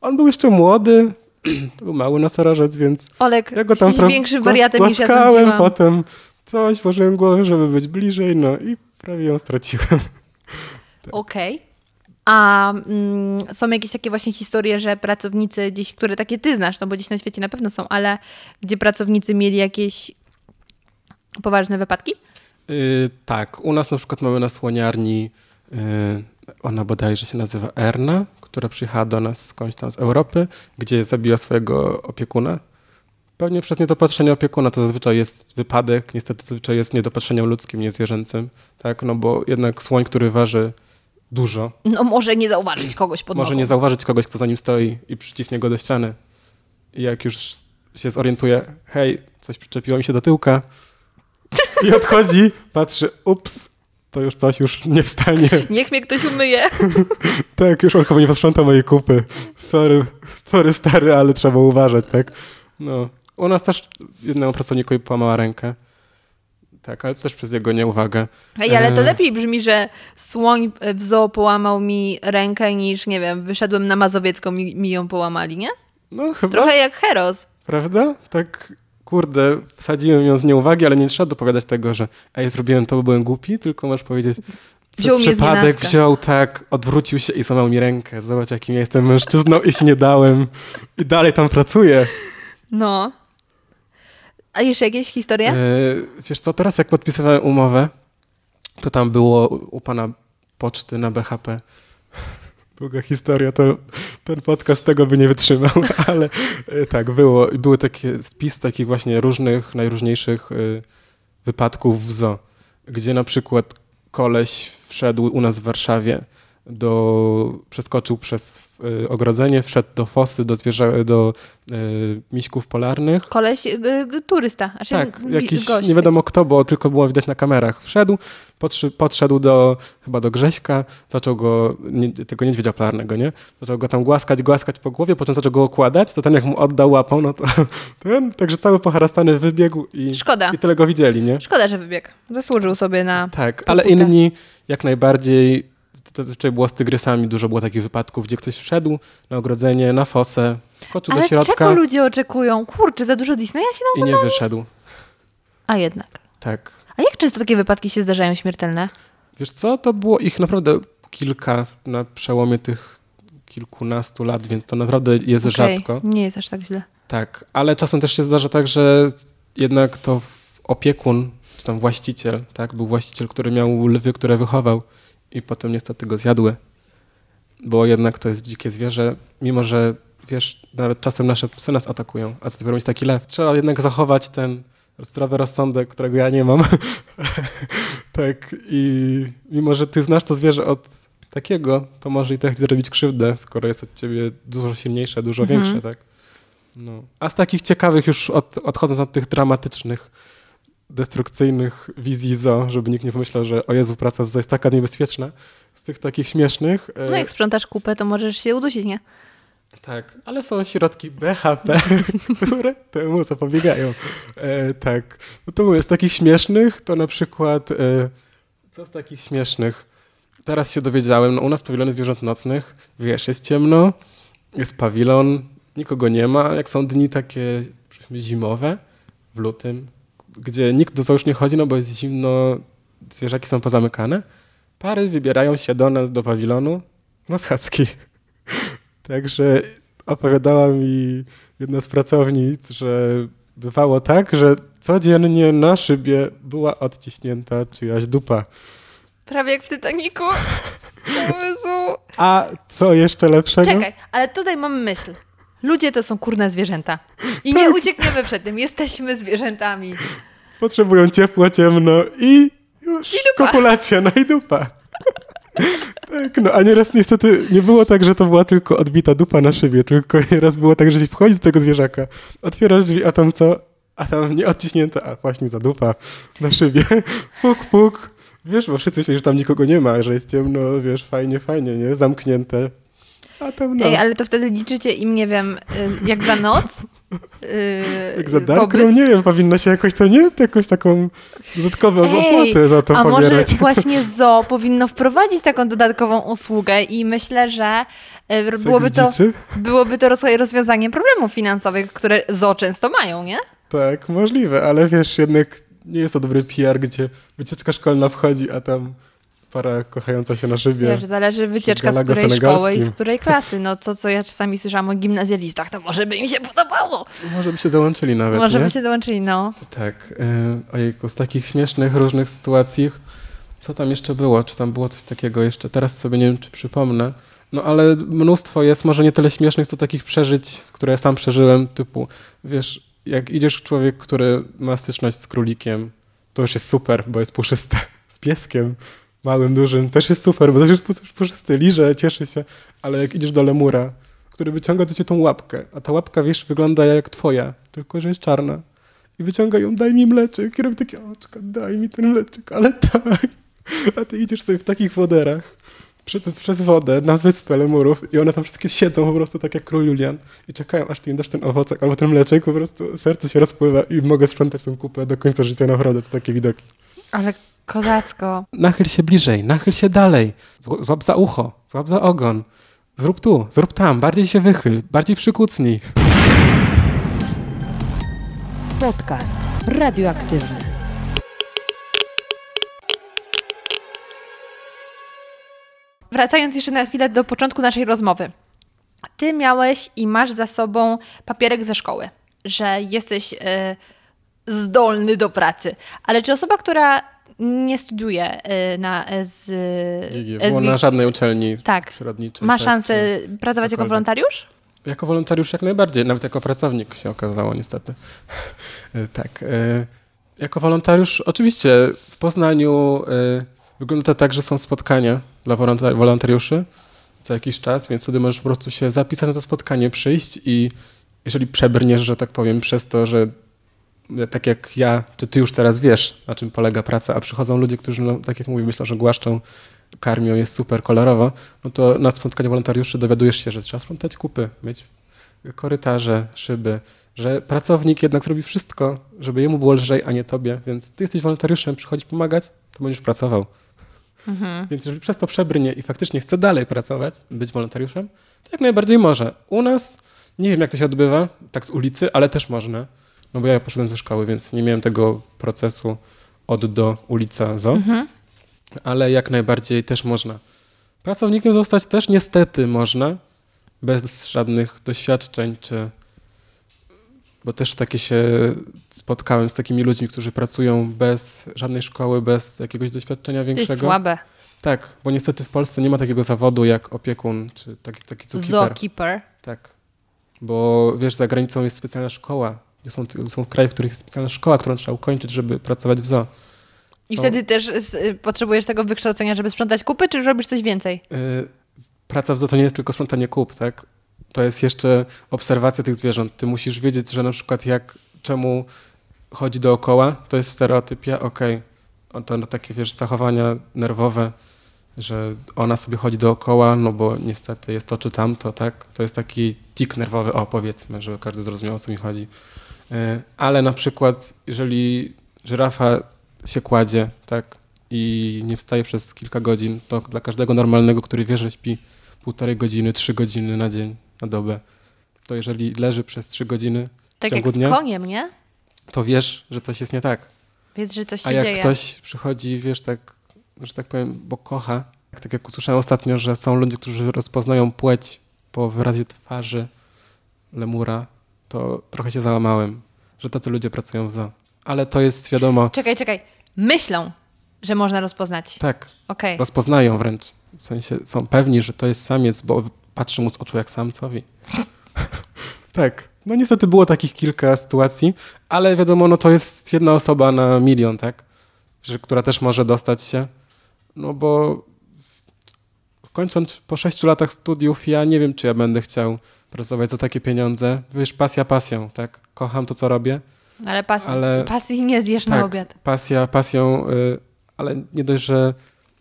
[SPEAKER 1] on był jeszcze młody, [clears throat] to był mały nosorożec, więc
[SPEAKER 2] Olek,
[SPEAKER 1] Ja go tam trochę
[SPEAKER 2] większym wariatem niż ja sądziłam.
[SPEAKER 1] potem coś włożyłem głowę, żeby być bliżej, no i prawie ją straciłem. [laughs]
[SPEAKER 2] Okej. A mm, są jakieś takie właśnie historie, że pracownicy gdzieś, które takie ty znasz, no bo gdzieś na świecie na pewno są, ale gdzie pracownicy mieli jakieś poważne wypadki?
[SPEAKER 1] Yy, tak, u nas na przykład mamy na słoniarni, yy, ona bodajże się nazywa Erna, która przyjechała do nas skądś tam z Europy, gdzie zabiła swojego opiekuna. Pewnie przez niedopatrzenie opiekuna to zazwyczaj jest wypadek, niestety zazwyczaj jest niedopatrzeniem ludzkim, nie zwierzęcym, tak, no bo jednak słoń, który waży dużo,
[SPEAKER 2] No może nie zauważyć kogoś pod
[SPEAKER 1] może
[SPEAKER 2] nogą.
[SPEAKER 1] nie zauważyć kogoś, kto za nim stoi i przyciśnie go do ściany. I jak już się zorientuje, hej, coś przyczepiło mi się do tyłka i odchodzi, patrzy, ups, to już coś już nie wstanie. [laughs]
[SPEAKER 2] Niech mnie ktoś umyje. [laughs]
[SPEAKER 1] Tak, już on chyba nie posprząta mojej kupy. Sorry, sorry stary, ale trzeba uważać, tak? No, u nas też jednemu pracownikowi połamała rękę. Tak, ale to też przez jego nieuwagę.
[SPEAKER 2] Ej, ale to
[SPEAKER 1] E,
[SPEAKER 2] lepiej brzmi, że słoń w zoo połamał mi rękę niż, nie wiem, wyszedłem na Mazowiecką i mi ją połamali, nie?
[SPEAKER 1] No chyba,
[SPEAKER 2] Trochę jak Heros.
[SPEAKER 1] prawda? Tak, kurde, wsadziłem ją z nieuwagi, ale nie trzeba dopowiadać tego, że ej, zrobiłem to, bo byłem głupi, tylko masz powiedzieć,
[SPEAKER 2] Wziął mnie
[SPEAKER 1] przypadek wziął tak, odwrócił się i złamał mi rękę. Zobacz, jakim ja jestem mężczyzną i się nie dałem. I dalej tam pracuję.
[SPEAKER 2] No. A jeszcze jakieś historie?
[SPEAKER 1] E, wiesz co, teraz jak podpisywałem umowę, to tam było u pana poczty na BHP. Długa historia, to ten podcast tego by nie wytrzymał, [laughs] ale e, tak, było. Były takie spis takich właśnie różnych, najróżniejszych y, wypadków w zoo, gdzie na przykład koleś wszedł u nas w Warszawie, do, przeskoczył przez y, ogrodzenie, wszedł do fosy, do, zwierza, do y, miśków polarnych.
[SPEAKER 2] Koleś, y, y, turysta. Znaczy,
[SPEAKER 1] Tak, jakiś
[SPEAKER 2] gość.
[SPEAKER 1] nie wiadomo kto, bo tylko było widać na kamerach. Wszedł, podszy, podszedł do, chyba do Grześka, zaczął go, nie, tego niedźwiedzia polarnego, nie? Zaczął go tam głaskać, głaskać po głowie, potem zaczął go okładać, to ten jak mu oddał łapą, no to [laughs] ten, także cały poharastany wybiegł i,
[SPEAKER 2] Szkoda.
[SPEAKER 1] i tyle go widzieli, nie?
[SPEAKER 2] Szkoda, że wybiegł. Zasłużył sobie na...
[SPEAKER 1] Tak, ale
[SPEAKER 2] inni
[SPEAKER 1] jak najbardziej, zazwyczaj było z tygrysami, dużo było takich wypadków, gdzie ktoś wszedł na ogrodzenie, na fosę, skoczył
[SPEAKER 2] Ale
[SPEAKER 1] do środka
[SPEAKER 2] czego ludzie oczekują? Kurczę, za dużo Disneya się
[SPEAKER 1] i
[SPEAKER 2] tam...
[SPEAKER 1] nie wyszedł.
[SPEAKER 2] A jednak.
[SPEAKER 1] Tak.
[SPEAKER 2] A jak często takie wypadki się zdarzają śmiertelne?
[SPEAKER 1] Wiesz co, to było ich naprawdę kilka na przełomie tych kilkunastu lat, więc to naprawdę jest
[SPEAKER 2] Okej,
[SPEAKER 1] rzadko.
[SPEAKER 2] Nie jest aż tak źle.
[SPEAKER 1] Tak, ale czasem też się zdarza tak, że jednak to opiekun, czy tam właściciel, tak, był właściciel, który miał lwy, które wychował i potem niestety go zjadły, bo jednak to jest dzikie zwierzę, mimo że wiesz, nawet czasem nasze psy nas atakują, a co dopiero mieć taki lew. Trzeba jednak zachować ten zdrowy rozsądek, którego ja nie mam. [laughs] tak, i mimo, że ty znasz to zwierzę od takiego, to może i tak zrobić krzywdę, skoro jest od ciebie dużo silniejsze, dużo
[SPEAKER 2] Mhm.
[SPEAKER 1] większe, tak? No. A z takich ciekawych już od, odchodząc od tych dramatycznych, destrukcyjnych wizji zo, żeby nikt nie pomyślał, że o Jezu, praca w zo jest taka niebezpieczna, z tych takich śmiesznych. e,
[SPEAKER 2] No jak sprzątasz kupę, to możesz się udusić, nie?
[SPEAKER 1] tak, ale są środki BHP, [laughs] które temu zapobiegają. E, tak, no to mówię, z takich śmiesznych to na przykład, e, co z takich śmiesznych? Teraz się dowiedziałem, no u nas pawilony zwierząt nocnych, wiesz, jest ciemno, jest pawilon, nikogo nie ma, jak są dni takie zimowe, w lutym, gdzie nikt do zoo już nie chodzi, no bo jest zimno, zwierzaki są pozamykane, pary wybierają się do nas, do pawilonu na schadzki. [laughs] Także opowiadała mi jedna z pracownic, że bywało tak, że codziennie na szybie była odciśnięta czyjaś dupa.
[SPEAKER 2] Prawie jak w [laughs] Jezu.
[SPEAKER 1] A co jeszcze lepszego?
[SPEAKER 2] Czekaj, ale tutaj mam myśl. Ludzie to są kurne zwierzęta. I
[SPEAKER 1] Tak.
[SPEAKER 2] nie uciekniemy przed tym. Jesteśmy zwierzętami.
[SPEAKER 1] Potrzebują ciepło, ciemno i już
[SPEAKER 2] I dupa.
[SPEAKER 1] kopulacja, no i dupa. [laughs] tak, no a nieraz niestety nie było tak, że to była tylko odbita dupa na szybie, tylko nieraz było tak, że się wchodzi do tego zwierzaka, otwierasz drzwi, a tam co? A tam nie odciśnięta, a właśnie za dupa na szybie. [laughs] Puk, puk. Wiesz, bo wszyscy myśleli, że tam nikogo nie ma, że jest ciemno, wiesz, fajnie, fajnie, nie? Zamknięte. No.
[SPEAKER 2] Ej, ale to wtedy liczycie im, nie wiem, y, jak za noc? y,
[SPEAKER 1] Jak za
[SPEAKER 2] pobyt?
[SPEAKER 1] darkroom, nie wiem, powinno się jakoś to nie? Jakąś taką dodatkową
[SPEAKER 2] Ej,
[SPEAKER 1] opłatę za to
[SPEAKER 2] A może
[SPEAKER 1] pobierać.
[SPEAKER 2] właśnie [laughs] ZO powinno wprowadzić taką dodatkową usługę i myślę, że y, byłoby to, byłoby to roz- rozwiązaniem problemów finansowych, które ZO często mają, nie?
[SPEAKER 1] Tak, możliwe, ale wiesz, jednak nie jest to dobry PR, gdzie wycieczka szkolna wchodzi, a tam para kochająca się na szybie.
[SPEAKER 2] Wiesz, zależy wycieczka z której szkoły i z której klasy. No co, co ja czasami słyszałam o gimnazjalistach, to może by im się podobało.
[SPEAKER 1] Może by się dołączyli nawet,
[SPEAKER 2] Może
[SPEAKER 1] nie?
[SPEAKER 2] by się dołączyli, no.
[SPEAKER 1] Tak, yy, ojejku, z takich śmiesznych różnych sytuacji, co tam jeszcze było? Czy tam było coś takiego jeszcze? Teraz sobie nie wiem, czy przypomnę. No ale mnóstwo jest, może nie tyle śmiesznych, co takich przeżyć, które ja sam przeżyłem, typu, wiesz, jak idziesz człowiek, który ma styczność z królikiem, to już jest super, bo jest puszysty. Z pieskiem, małym, dużym, też jest super, bo też jest pus- puszysty, liże, cieszy się, ale jak idziesz do lemura, który wyciąga do ciebie tą łapkę, a ta łapka, wiesz, wygląda jak twoja, tylko że jest czarna. I wyciąga ją, daj mi mleczek. I robi takie oczka, daj mi ten mleczek, ale daj. A ty idziesz sobie w takich woderach przez wodę na wyspę lemurów i one tam wszystkie siedzą po prostu tak jak król Julian i czekają, aż ty im dasz ten owocek albo ten mleczek, po prostu serce się rozpływa i mogę sprzątać tą kupę do końca życia naprawdę, to takie widoki.
[SPEAKER 2] Ale kozacko.
[SPEAKER 1] Nachyl się bliżej, nachyl się dalej, Zł- złap za ucho, złap za ogon, zrób tu, zrób tam, bardziej się wychyl, bardziej przykucnij.
[SPEAKER 4] Podcast radioaktywny.
[SPEAKER 2] Wracając jeszcze na chwilę do początku naszej rozmowy. Ty miałeś i masz za sobą papierek ze szkoły, że jesteś e, zdolny do pracy. Ale czy osoba, która nie studiuje y, na S...
[SPEAKER 1] GG,
[SPEAKER 2] SG.
[SPEAKER 1] było na żadnej uczelni
[SPEAKER 2] Tak.
[SPEAKER 1] przyrodniczej.
[SPEAKER 2] Ma
[SPEAKER 1] tak,
[SPEAKER 2] szansę pracować jako
[SPEAKER 1] cokolwiek.
[SPEAKER 2] wolontariusz?
[SPEAKER 1] Jako wolontariusz jak najbardziej, nawet jako pracownik się okazało niestety. [laughs] E, tak. e, Jako wolontariusz oczywiście w Poznaniu e, wygląda to tak, że są spotkania dla wolontar- wolontariuszy co jakiś czas, więc wtedy możesz po prostu się zapisać na to spotkanie, przyjść i jeżeli przebrniesz, że tak powiem, przez to, że e, tak jak ja, czy ty już teraz wiesz, na czym polega praca, a przychodzą ludzie, którzy, no, tak jak mówię, myślą, że głaszczą, karmią, jest super kolorowo, no to na spotkaniu wolontariuszy dowiadujesz się, że trzeba sprzątać kupy, mieć korytarze, szyby, że pracownik jednak zrobi wszystko, żeby jemu było lżej, a nie tobie, więc ty jesteś wolontariuszem, przychodzi pomagać, to będziesz pracował. Więc jeżeli przez to przebrnie i faktycznie chce dalej pracować, być wolontariuszem, to jak najbardziej może. U nas nie wiem, jak to się odbywa, tak z ulicy, ale też można. No bo ja poszedłem ze szkoły, więc nie miałem tego procesu od do ulica zo, ale jak najbardziej też można. Pracownikiem zostać też niestety można, bez żadnych doświadczeń, czy bo też takie się spotkałem z takimi ludźmi, którzy pracują bez żadnej szkoły, bez jakiegoś doświadczenia
[SPEAKER 2] To
[SPEAKER 1] większego.
[SPEAKER 2] jest słabe.
[SPEAKER 1] Tak, bo niestety w Polsce nie ma takiego zawodu jak opiekun, czy taki, taki zookeeper.
[SPEAKER 2] Zookeeper.
[SPEAKER 1] Tak, bo wiesz, za granicą jest specjalna szkoła. Są, są kraje, w których jest specjalna szkoła, którą trzeba ukończyć, żeby pracować w zoo.
[SPEAKER 2] I
[SPEAKER 1] Są-
[SPEAKER 2] wtedy też s- y, potrzebujesz tego wykształcenia, żeby sprzątać kupy, czy robisz coś więcej?
[SPEAKER 1] Yy, praca w zoo to nie jest tylko sprzątanie kup, tak? To jest jeszcze obserwacja tych zwierząt. Ty musisz wiedzieć, że na przykład jak, czemu chodzi dookoła, to jest stereotypia, okej, O, to no, takie, wiesz, zachowania nerwowe, że ona sobie chodzi dookoła, no bo niestety jest to czy tamto, tak? To jest taki tik nerwowy, o powiedzmy, żeby każdy zrozumiał, o co mi chodzi. Yy, ale na przykład, jeżeli żyrafa się kładzie, tak, i nie wstaje przez kilka godzin, to dla każdego normalnego, który wie, że śpi półtorej godziny, trzy godziny na dzień, na dobę, to jeżeli leży przez trzy godziny,
[SPEAKER 2] Tak
[SPEAKER 1] W
[SPEAKER 2] jak
[SPEAKER 1] ciągu
[SPEAKER 2] z
[SPEAKER 1] dnia?
[SPEAKER 2] koniem, nie?
[SPEAKER 1] to wiesz, że coś jest nie tak.
[SPEAKER 2] Wiesz, że coś się
[SPEAKER 1] A jak
[SPEAKER 2] dzieje.
[SPEAKER 1] ktoś przychodzi, wiesz, tak, że tak powiem, bo kocha, tak jak usłyszałem ostatnio, że są ludzie, którzy rozpoznają płeć po wyrazie twarzy lemura, to trochę się załamałem, że tacy ludzie pracują w zoo. Ale to jest wiadomo,
[SPEAKER 2] Czekaj, czekaj. Myślą, że można rozpoznać.
[SPEAKER 1] tak,
[SPEAKER 2] Okej.
[SPEAKER 1] rozpoznają wręcz. W sensie są pewni, że to jest samiec, bo patrzy mu z oczu jak samcowi. [laughs] tak. No niestety było takich kilka sytuacji, ale wiadomo, no to jest jedna osoba na milion, tak? Że, która też może dostać się. No bo kończąc po sześciu latach studiów, ja nie wiem, czy ja będę chciał pracować za takie pieniądze. Wiesz, pasja pasją, tak? Kocham to, co robię.
[SPEAKER 2] Ale, pas,
[SPEAKER 1] Ale-
[SPEAKER 2] pasji nie zjesz na
[SPEAKER 1] Tak,
[SPEAKER 2] obiad.
[SPEAKER 1] pasja, pasją, y, ale nie dość, że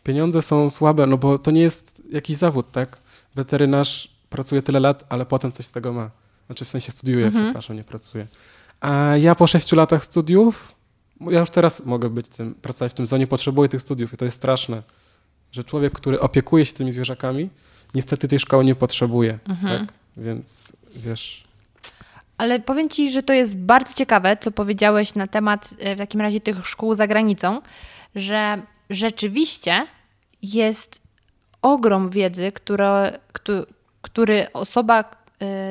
[SPEAKER 1] pieniądze są słabe, no bo to nie jest jakiś zawód, tak? Weterynarz pracuje tyle lat, ale potem coś z tego ma. Znaczy w sensie studiuje,
[SPEAKER 2] Mhm.
[SPEAKER 1] przepraszam, nie pracuje. A ja po sześciu latach studiów, ja już teraz mogę być tym, pracować w tym zonie, potrzebuję tych studiów i to jest straszne, że człowiek, który opiekuje się tymi zwierzakami, niestety tej szkoły nie potrzebuje,
[SPEAKER 2] Mhm.
[SPEAKER 1] tak? Więc wiesz,
[SPEAKER 2] Ale powiem Ci, że to jest bardzo ciekawe, co powiedziałeś na temat e, w takim razie tych szkół za granicą, że rzeczywiście jest ogrom wiedzy, które, któ- który osoba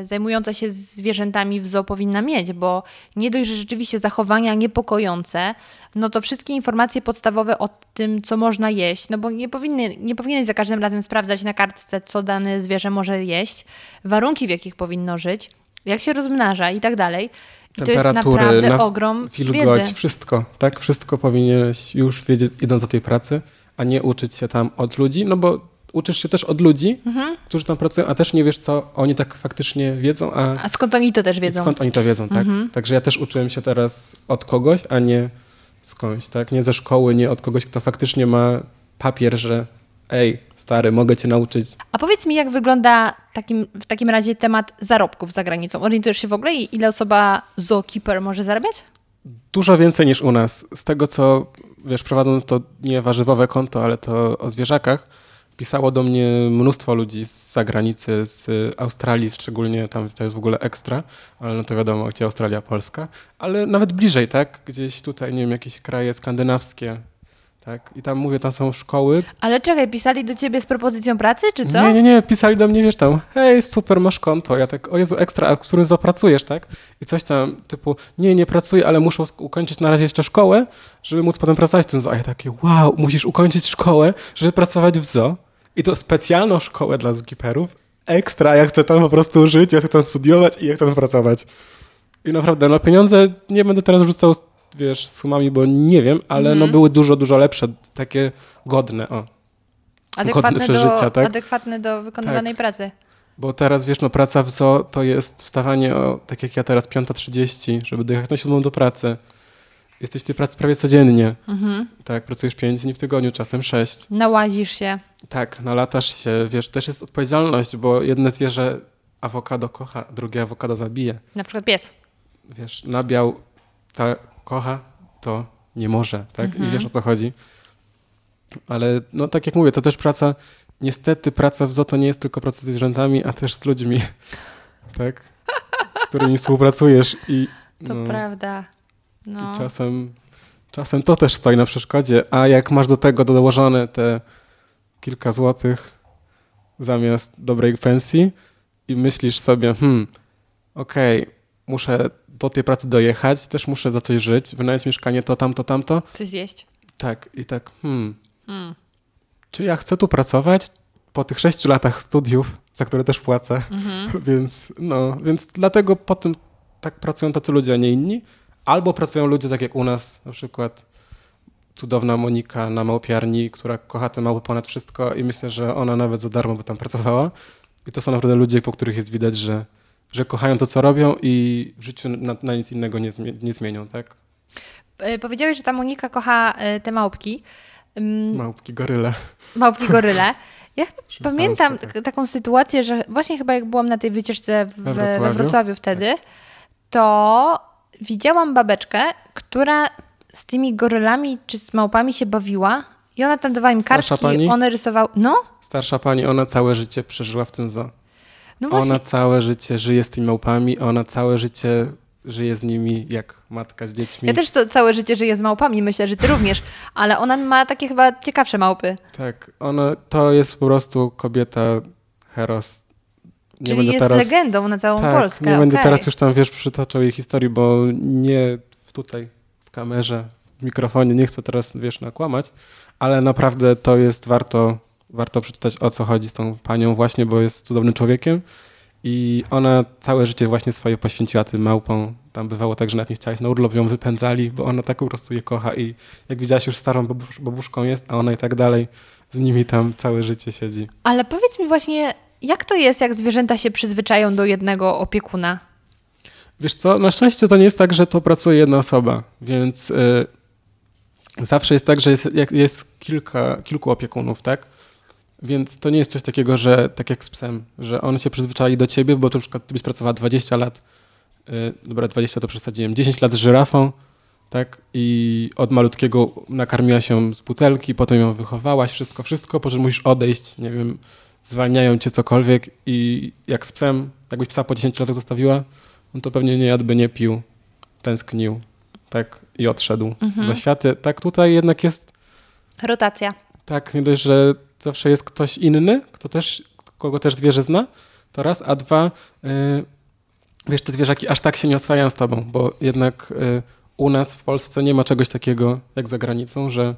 [SPEAKER 2] zajmująca się zwierzętami w zoo powinna mieć, bo nie dość, że rzeczywiście zachowania niepokojące, no to wszystkie informacje podstawowe o tym, co można jeść, no bo nie, powinny, nie powinieneś za każdym razem sprawdzać na kartce, co dane zwierzę może jeść, warunki, w jakich powinno żyć, jak się rozmnaża i tak dalej. I to jest naprawdę
[SPEAKER 1] na-
[SPEAKER 2] ogrom
[SPEAKER 1] wilgoć,
[SPEAKER 2] wiedzy.
[SPEAKER 1] wszystko, tak? Wszystko powinieneś już wiedzieć, idąc do tej pracy, a nie uczyć się tam od ludzi, no bo uczysz się też od ludzi,
[SPEAKER 2] Mhm.
[SPEAKER 1] którzy tam pracują, a też nie wiesz, co oni tak faktycznie wiedzą, a
[SPEAKER 2] A skąd oni to też wiedzą?
[SPEAKER 1] skąd oni to wiedzą, tak?
[SPEAKER 2] Mhm.
[SPEAKER 1] Także ja też uczyłem się teraz od kogoś, a nie skądś, tak? Nie ze szkoły, nie od kogoś, kto faktycznie ma papier, że ej, stary, mogę cię nauczyć.
[SPEAKER 2] A powiedz mi, jak wygląda takim, w takim razie temat zarobków za granicą? Orientujesz się w ogóle, i ile osoba zookeeper może zarabiać?
[SPEAKER 1] Dużo więcej niż u nas. Z tego, co, wiesz, prowadząc to nie warzywowe konto, ale to o zwierzakach, pisało do mnie mnóstwo ludzi z zagranicy, z Australii, szczególnie tam to jest w ogóle ekstra, ale no to wiadomo, gdzie Australia, Polska, ale nawet bliżej, tak? Gdzieś tutaj, nie wiem, jakieś kraje skandynawskie, tak? I tam mówię, tam są szkoły.
[SPEAKER 2] Ale czekaj, pisali do ciebie z propozycją pracy, czy co?
[SPEAKER 1] Nie, nie, nie, pisali do mnie, wiesz tam, hej, super, masz konto. Ja tak, o Jezu, ekstra, a w którym zapracujesz, tak? I coś tam typu, nie, nie pracuję, ale muszę ukończyć na razie jeszcze szkołę, żeby móc potem pracować w tym zoo. A ja takie, wow, musisz ukończyć szkołę, żeby pracować w zoo. I to specjalną szkołę dla zookeeperów. Ekstra, ja chcę tam po prostu żyć, ja chcę tam studiować i ja chcę tam pracować. I naprawdę, no pieniądze nie będę teraz rzucał, wiesz, sumami, bo nie wiem, ale
[SPEAKER 2] Mhm.
[SPEAKER 1] no były dużo, dużo lepsze, takie godne, o.
[SPEAKER 2] adekwatne,
[SPEAKER 1] godne
[SPEAKER 2] do,
[SPEAKER 1] tak?
[SPEAKER 2] adekwatne do wykonywanej pracy.
[SPEAKER 1] Bo teraz, wiesz, no praca w zoo to jest wstawanie o, tak jak ja teraz, 5.30, żeby dojechać na siódmą do pracy. Jesteś w tej pracy prawie codziennie.
[SPEAKER 2] Mhm.
[SPEAKER 1] Tak, pracujesz 5 dni w tygodniu, czasem 6.
[SPEAKER 2] Nałazisz się.
[SPEAKER 1] Tak, nalatasz się, wiesz, też jest odpowiedzialność, bo jedne zwierzę awokado kocha, drugie awokado zabije.
[SPEAKER 2] Na przykład pies.
[SPEAKER 1] Wiesz, nabiał ta kocha, to nie może, tak? I wiesz o co chodzi. Ale no tak jak mówię, to też praca, niestety praca w zoo to nie jest tylko praca ze zwierzętami, a też z ludźmi, [laughs] tak? Z którymi współpracujesz i,
[SPEAKER 2] To
[SPEAKER 1] no,
[SPEAKER 2] prawda. No.
[SPEAKER 1] i czasem, czasem to też stoi na przeszkodzie, a jak masz do tego dołożone te kilka złotych zamiast dobrej pensji i myślisz sobie, hmm, okej, muszę do tej pracy dojechać, też muszę za coś żyć, wynająć mieszkanie, to, tamto, tamto.
[SPEAKER 2] Coś zjeść.
[SPEAKER 1] Tak, i tak, hmm,
[SPEAKER 2] Mm.
[SPEAKER 1] czy ja chcę tu pracować po tych sześciu latach studiów, za które też płacę,
[SPEAKER 2] Mhm. [laughs]
[SPEAKER 1] więc no, więc dlatego potem tak pracują tacy ludzie, a nie inni, albo pracują ludzie tak jak u nas, na przykład cudowna Monika na małpiarni, która kocha te małpy ponad wszystko i myślę, że ona nawet za darmo by tam pracowała. I to są naprawdę ludzie, po których jest widać, że, że kochają to, co robią i w życiu na, na nic innego nie, zmie- nie zmienią, tak?
[SPEAKER 2] E, Powiedziałeś, że ta Monika kocha e, te małpki. Ym,
[SPEAKER 1] Małpki, goryle.
[SPEAKER 2] Małpki goryle. [laughs] Ja pamiętam
[SPEAKER 1] tak.
[SPEAKER 2] taką sytuację, że właśnie chyba jak byłam na tej wycieczce w,
[SPEAKER 1] We Wrocławiu?
[SPEAKER 2] we Wrocławiu wtedy, to widziałam babeczkę, która z tymi gorylami czy z małpami się bawiła i ona tam dawała im
[SPEAKER 1] Starsza
[SPEAKER 2] kartki,
[SPEAKER 1] pani?
[SPEAKER 2] one rysowały... No,
[SPEAKER 1] Starsza pani, ona całe życie przeżyła w tym zoo.
[SPEAKER 2] no właśnie.
[SPEAKER 1] Ona całe życie żyje z tymi małpami, ona całe życie żyje z nimi jak matka z dziećmi.
[SPEAKER 2] Ja też to całe życie żyję z małpami, myślę, że ty również, ale ona ma takie chyba ciekawsze małpy.
[SPEAKER 1] Tak, ona to jest po prostu kobieta heros. Nie
[SPEAKER 2] Czyli
[SPEAKER 1] będę
[SPEAKER 2] jest
[SPEAKER 1] teraz,
[SPEAKER 2] legendą na całą
[SPEAKER 1] tak,
[SPEAKER 2] Polskę.
[SPEAKER 1] Nie będę
[SPEAKER 2] okej.
[SPEAKER 1] teraz już tam, wiesz, przytaczał jej historii, bo nie w- tutaj kamerze, w mikrofonie, nie chcę teraz, wiesz, nakłamać, ale naprawdę to jest warto, warto przeczytać o co chodzi z tą panią właśnie, bo jest cudownym człowiekiem i ona całe życie właśnie swoje poświęciła tym małpom. Tam bywało tak, że nawet nie chciałaś na urlop, ją wypędzali, bo ona tak po prostu je kocha i jak widziałaś już starą babusz, babuszką jest, a ona i tak dalej z nimi tam całe życie siedzi.
[SPEAKER 2] Ale powiedz mi właśnie, jak to jest, jak zwierzęta się przyzwyczają do jednego opiekuna?
[SPEAKER 1] Wiesz co, na szczęście to nie jest tak, że to pracuje jedna osoba, więc y, zawsze jest tak, że jest, jest kilka, kilku opiekunów, tak? Więc to nie jest coś takiego, że tak jak z psem, że on się przyzwyczai do ciebie, bo na przykład ty byś pracowała 20 lat, y, dobra, 20 to przesadziłem, 10 lat z żyrafą, tak? I od malutkiego nakarmiła się z butelki, potem ją wychowałaś, wszystko, wszystko, po czym musisz odejść, nie wiem, zwalniają cię cokolwiek i jak z psem, jakbyś psa po 10 latach zostawiła, no to pewnie nie jadłby, nie pił, tęsknił, tak, i odszedł za światy. Tak, tutaj jednak jest
[SPEAKER 2] Rotacja.
[SPEAKER 1] tak, nie dość, że zawsze jest ktoś inny, kto też, kogo też zwierzę zna, to raz, a dwa, y, wiesz, te zwierzaki aż tak się nie oswajają z tobą, bo jednak y, u nas w Polsce nie ma czegoś takiego jak za granicą, że,